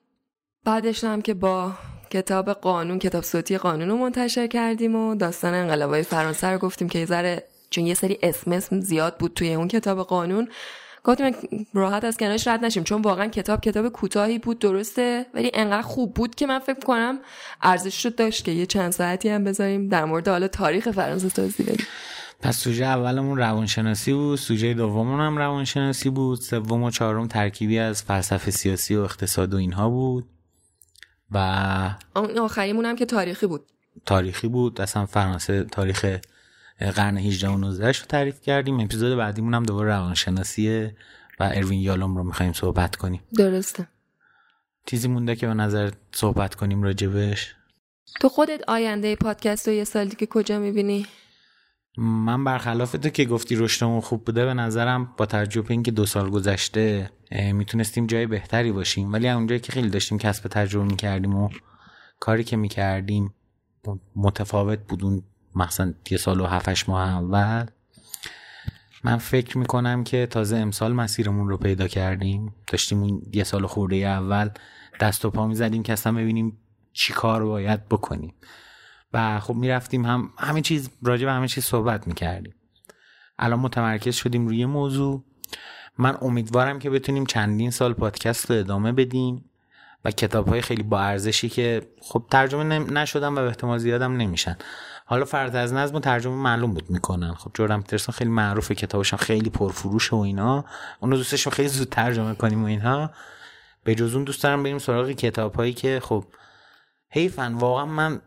بعدش هم که با کتاب قانون کتاب صوتی قانون رو منتشر کردیم و داستان انقلابای فرانسه رو گفتیم که یه ذره چون یه سری اسم اسم زیاد بود توی اون کتاب قانون گفتیم راحت از کنارش رد نشیم چون واقعا کتاب کتاب کوتاهی بود درسته ولی انقدر خوب بود که من فکر کنم ارزش رو داشت که یه چند ساعتی هم بذاریم در مورد حالا تاریخ فرانسه توضیح بدیم. پس سوژه اولمون روانشناسی بود سوژه دوممون هم روانشناسی بود سوم و چهارم ترکیبی از فلسفه سیاسی و اقتصاد و اینها بود. و آخریمون هم که تاریخی بود. تاریخی بود. اصلا فرانسه تاریخ قرن 18 و 19 رو تعریف کردیم. اپیزود بعدیمون هم دوباره روانشناسیه و اروین یالوم رو می‌خوایم صحبت کنیم. درسته. چیزی مونده که به نظر صحبت کنیم راجبش؟ تو خودت آینده پادکست رو یه سال دیگه کجا می‌بینی؟ من برخلاف تو که گفتی رشدمون خوب بوده به نظرم با تجربه اینکه دو سال گذشته می‌تونستیم جای بهتری باشیم. ولی اونجایی که خیلی داشتیم کسب تجربه می‌کردیم و کاری که می‌کردیم متفاوت بود اون مثلا یه سال و هفتش ماه اول. من فکر می‌کنم که تازه امسال مسیرمون رو پیدا کردیم. داشتیم اون یه سال خورده اول دست و پا می‌زدیم که اصلا ببینیم چی کار باید بکنیم. و خب می‌رفتیم هم همه چیز راجع به همه چیز صحبت می‌کردیم. الان متمرکز شدیم روی موضوع. من امیدوارم که بتونیم چندین سال پادکست رو ادامه بدیم و کتاب های خیلی با ارزشی که خب ترجمه نشدن و به احتمال زیادم نمیشن. حالا فرد از نظم و ترجمه معلوم بود می‌کنن. خب جردن پیترسون خیلی معروفه کتابش خیلی پرفروش و اینا. اونو دوستش خیلی زود ترجمه کنیم و اینها. به جز اون دوست دارم بریم سراغ کتاب هایی که خب حیفن. واقعا من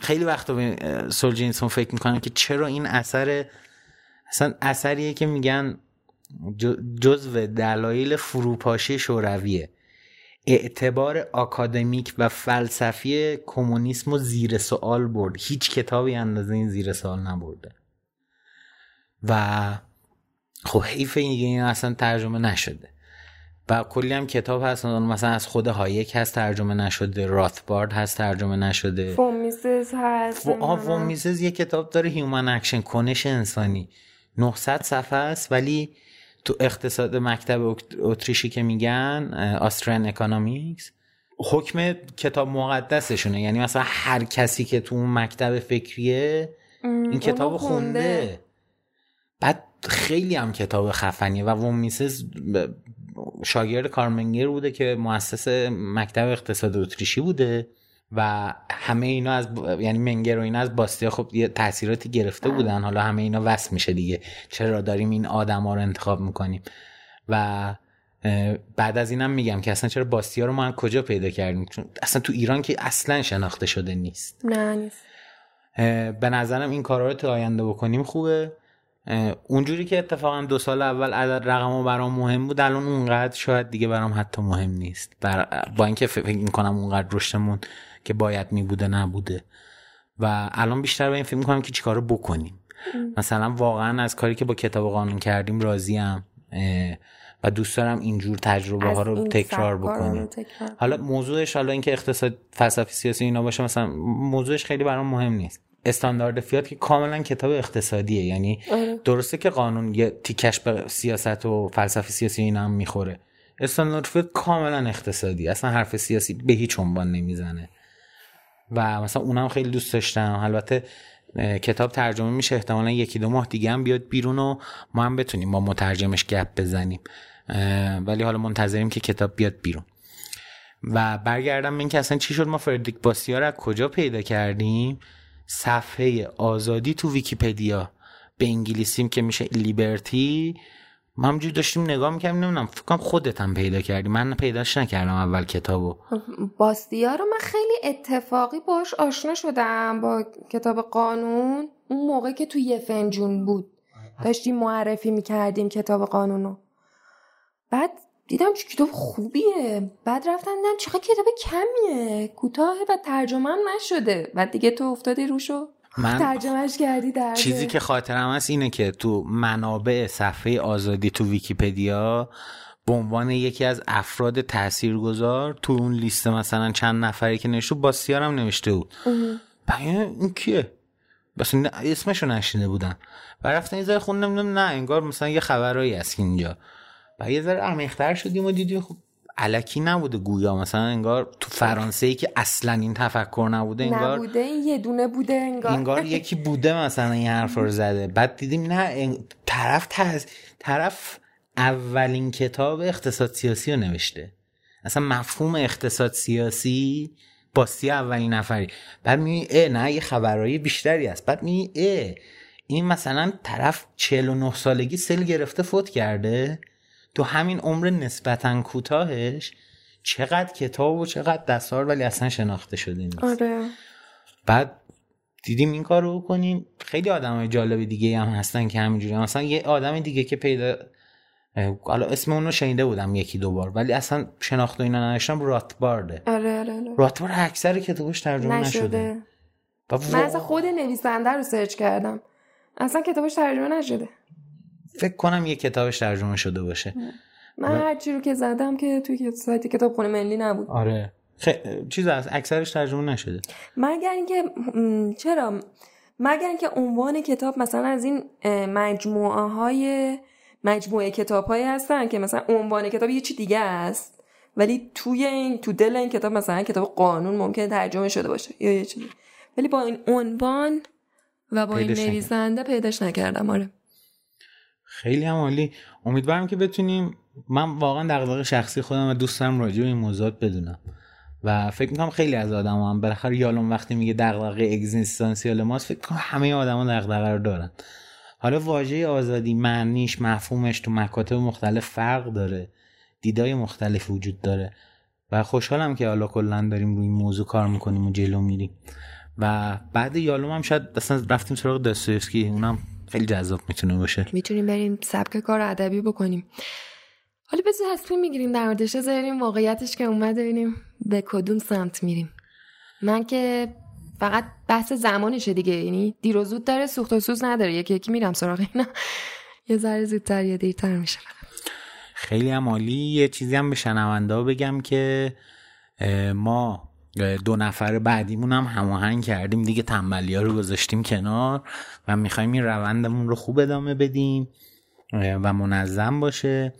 خیلی وقت به سولجینسون فکر می‌کنم که چرا این اثر اصلا اثریه که میگن جزو دلایل فروپاشی شورویه. اعتبار آکادمیک و فلسفی کمونیسم و زیر سوال برد. هیچ کتابی اندازه این زیر سوال نبرده. و خب حیف این اصلا ترجمه نشده. و کلی هم کتاب هست. مثلا از خود هایک هست ترجمه نشده. راتبارد هست ترجمه نشده. فون میسز هست فون میسز یه کتاب داره Human Action کنش انسانی. 900 صفحه است ولی تو اقتصاد مکتب اتریشی که میگن Austrian economics حکم کتاب مقدسشونه. یعنی مثلا هر کسی که تو اون مکتب فکریه این کتاب خونده. بعد خیلی هم کتاب خفنیه و وون میسز شاگرد کارل منگر بوده که مؤسس مکتب اقتصاد اتریشی بوده و همه اینا از یعنی منگر و اینا از باستیا خب یه تاثیراتی گرفته بودن. حالا همه اینا وصل میشه دیگه. چرا داریم این آدم ها رو انتخاب می‌کنیم؟ و بعد از اینم میگم که اصلا چرا باستیا رو ما کجا پیدا کردیم؟ چون اصلا تو ایران که اصلا شناخته شده نیست. نه نیست. به نظرم این کارا رو تو آینده بکنیم خوبه. اونجوری که اتفاقا دو سال اول عدد رقم برام مهم بود الان اونقدر شاید دیگه برام حتی مهم نیست. بر... با اینکه فکر می‌کنم اونقدر رشدمون که باید میبوده نبوده. و الان بیشتر به این فکر می‌کنم که چیکارو بکنیم. مثلا واقعا از کاری که با کتاب قانون کردیم راضیم و دوست دارم اینجور تجربه ها رو تکرار بکنیم. حالا موضوعش حالا اینکه اقتصاد فلسفه سیاسی اینا باشه مثلا موضوعش خیلی برام مهم نیست. استاندارد فیات که کاملا کتاب اقتصادیه. یعنی آره. درسته که قانون یه تیکش به سیاست و فلسفه سیاسی اینا هم می‌خوره. استاندارد فیات کاملا اقتصادی. اصلا حرف سیاسی به هیچ عنوان نمی‌زنه. و مثلا اونم خیلی دوست داشتم. البته کتاب ترجمه میشه احتمالا یکی دو ماه دیگه هم بیاد بیرون و ما هم بتونیم با مترجمش گپ بزنیم. ولی حالا منتظریم که کتاب بیاد بیرون. و برگردم این که اصلا چی شد؟ ما فردریک باسیا رو کجا پیدا کردیم؟ صفحه آزادی تو ویکیپدیا به انگلیسیم که میشه لیبرتی. ما همجور داشتیم نگاه می‌کردیم نمی‌دونم فکرم خودت هم پیدا کردی. من پیداش نکردم اول کتابو. باستیا رو من خیلی اتفاقی باش آشنا شدم با کتاب قانون. اون موقع که تو یه فنجون بود. داشتیم معرفی می‌کردیم کتاب قانونو. بعد دیدم چه کتاب خوبیه. بعد رفتم دیدم چقدر کتاب کمیه. کوتاه و ترجمه هم نشده. بعد دیگه تو افتادی روشو. من [laughs] ترجمهش کردی در چیزی که خاطرم هست اینه که تو منابع صفحه آزادی تو ویکیپدیا به عنوان یکی از افراد تاثیرگذار تو اون لیست مثلا چند نفری که نوشته با سیارم نوشته بود. این کیه؟ بس اسمشو نشینده بودن. و رفتن یه ذره خوندم نه انگار مثلا یه خبرایی هست اینجا. و یه ذره عمیق‌تر شدیم و دیدیم خب علکی نبوده گویا. مثلا انگار تو فرانسه ای که اصلا این تفکر نبوده انگار نبوده یه دونه بوده انگار. انگار یکی بوده مثلا این حرف رو زده. بعد دیدیم نه طرف تز... طرف اولین کتاب اقتصاد سیاسی رو نوشته. اصلا مفهوم اقتصاد سیاسی باستی اولین نفری. بعد می اه نه یه خبرهای بیشتری است بعد می اه این مثلا طرف 49 سالگی سل گرفته فوت کرده. تو همین عمر نسبتا کوتاهش چقدر کتاب و چقدر دستار ولی اصلا شناخته شده نیست. آره. بعد دیدیم این کار رو کنیم. خیلی آدم های جالب دیگه هم هستن که همینجوری مثلا یه آدم دیگه که پیدا حالا اسم اون رو شنیده بودم یکی دو بار ولی اصلا شناخته اینا نداشتم. راتبارده آره آره, آره. راتبارد اکثر کتابش ترجمه نشده, نشده. من اصلا خود نویسنده رو سرچ کردم. اصلا کتابش ترجمه نشده. فکر کنم یه کتابش ترجمه شده باشه. من و... هر چی رو که زدم که توی سایت کتاب خونه ملی نبود. آره. خ... چیز از اکثرش ترجمه نشده. مگر اینکه چرا؟ مگر اینکه عنوان کتاب مثلا از این مجموعه های مجموعه کتاب هایی هستن که مثلا عنوان کتاب یه چی دیگه است ولی توی این تو دل این کتاب مثلا کتاب قانون ممکنه ترجمه شده باشه یا یه چیزی. ولی با این عنوان و با این نویسنده پیداش نکردم آره. خیلی هم عالی. امیدوارم که بتونیم من واقعا دغدغه شخصی خودم و دوست دارم راجع به این موضوعات بدونم. و فکر می‌کنم خیلی از آدم هم بالاخره یالون وقتی میگه دغدغه اگزیستانسیال ماست فکر کنم همه آدما دغدغه رو دارن. حالا واژه آزادی معنیش مفهومش تو مکاتب مختلف فرق داره. دیدای مختلف وجود داره. و خوشحالم که حالا کلا داریم روی این موضوع کار می‌کنیم و جلو میریم. و بعد یالوم هم شاید اصلا رفتیم سراغ داستویفسکی اونم خیلی جذاب می‌تونه باشه. می‌تونیم بریم سبک کار ادبی بکنیم. حالا بذار تصمیم می‌گیریم در موردش زاریم واقعیتش که اومد ببینیم به کدوم سمت میریم. من که فقط بحث زمانشه دیگه یعنی دیر و زود داره سوخت و سوز نداره. یکی یکی میرم سراغ اینا. یه ذره زودتر یا دیرتر میشه. خیلی هم عالی. یه چیزی هم به شنونده بگم که ما دو نفر بعدیمون هم هماهنگ کردیم. دیگه تنبلی ها رو گذاشتیم کنار و می‌خوایم این روندمون رو خوب ادامه بدیم و منظم باشه.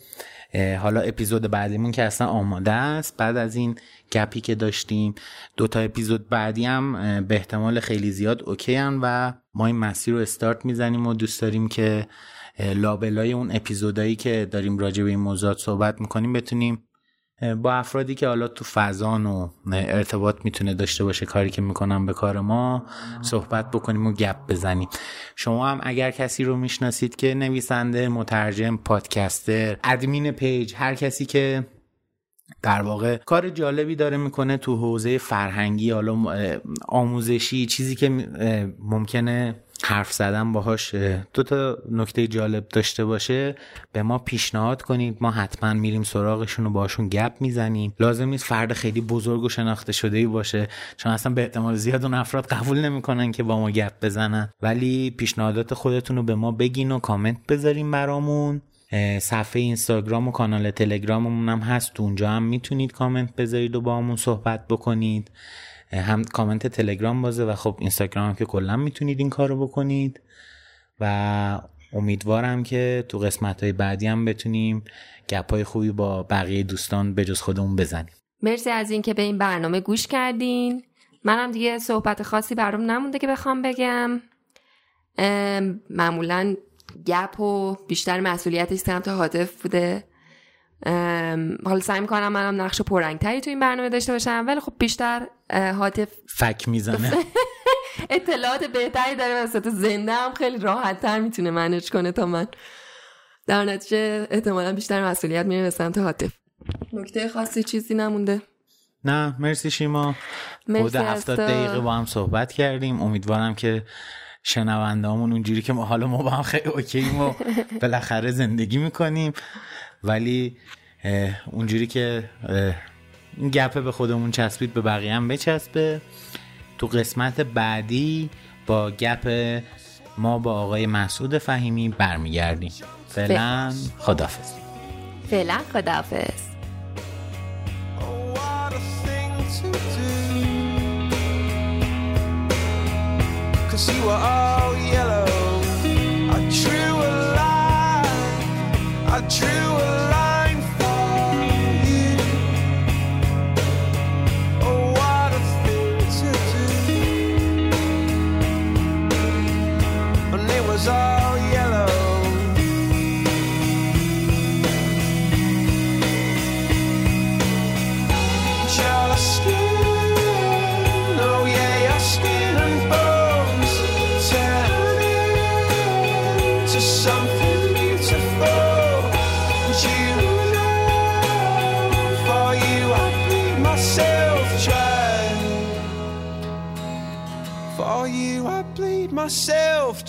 حالا اپیزود بعدیمون که اصلا آماده است. بعد از این گپی که داشتیم دو تا اپیزود بعدی هم به احتمال خیلی زیاد اوکی هم و ما این مسیر رو استارت می‌زنیم و دوست داریم که لابلای اون اپیزودایی که داریم راجع به این موضوعات صحبت می‌کنیم بتونیم با افرادی که حالا تو فضان و ارتباط می‌تونه داشته باشه کاری که می‌کنم به کار ما صحبت بکنیم و گپ بزنیم. شما هم اگر کسی رو می‌شناسید که نویسنده مترجم پادکستر ادمین پیج هر کسی که در واقع کار جالبی داره می‌کنه تو حوزه فرهنگی حالا آموزشی چیزی که ممکنه حرف زدن باهاش دو تا نکته جالب داشته باشه. به ما پیشنهاد کنید ما حتما میریم سراغشون و باشون گپ می‌زنیم. لازم نیست فرد خیلی بزرگ و شناخته شده ای باشه. چون اصلا به احتمال زیاد اون افراد قبول نمی‌کنن که با ما گپ بزنن. ولی پیشنهادات خودتون رو به ما بگین و کامنت بذاریم برامون. صفحه اینستاگرام و کانال تلگراممون هم هست. اونجا هم می‌تونید کامنت بذارید و با همون صحبت بکنید. هم کامنت تلگرام بازه و خب اینستاگرام که کلا می‌تونید این کارو بکنید. و امیدوارم که تو قسمت های بعدی هم بتونیم گپ های خوبی با بقیه دوستان به جز خودمون بزنیم. مرسی از اینکه به این برنامه گوش کردین. منم دیگه صحبت خاصی برام نمونده که بخوام بگم. معمولا گپ و بیشتر مسئولیتش سمت حاطف بوده. حالا سعی می‌کنم منم نقش پررنگتری تو این برنامه داشته باشم ولی خب بیشتر حاطف فک می‌زنه. [laughs] اطلاعات بهتری داره وسط زنده هم خیلی راحت تر می‌تونه منج کنه تا من. در نتیجه احتمالا بیشتر مسئولیت میره به سمت حاطف. نکته خاصی چیزی نمونده؟ نه مرسی شیما. مرسی هفتاد دقیقه با هم صحبت کردیم. امیدوارم که شنونده همون اونجوری که ما حالا ما با هم خیلی اوکیم و [laughs] بالاخره زندگی می‌کنیم. ولی اونجوری که این گپه به خودمون چسبید به بقیه هم بچسبه. تو قسمت بعدی با گپ ما با آقای مسعود فهیمی برمیگردیم. فعلا خدافز فعلا خدافز myself yourself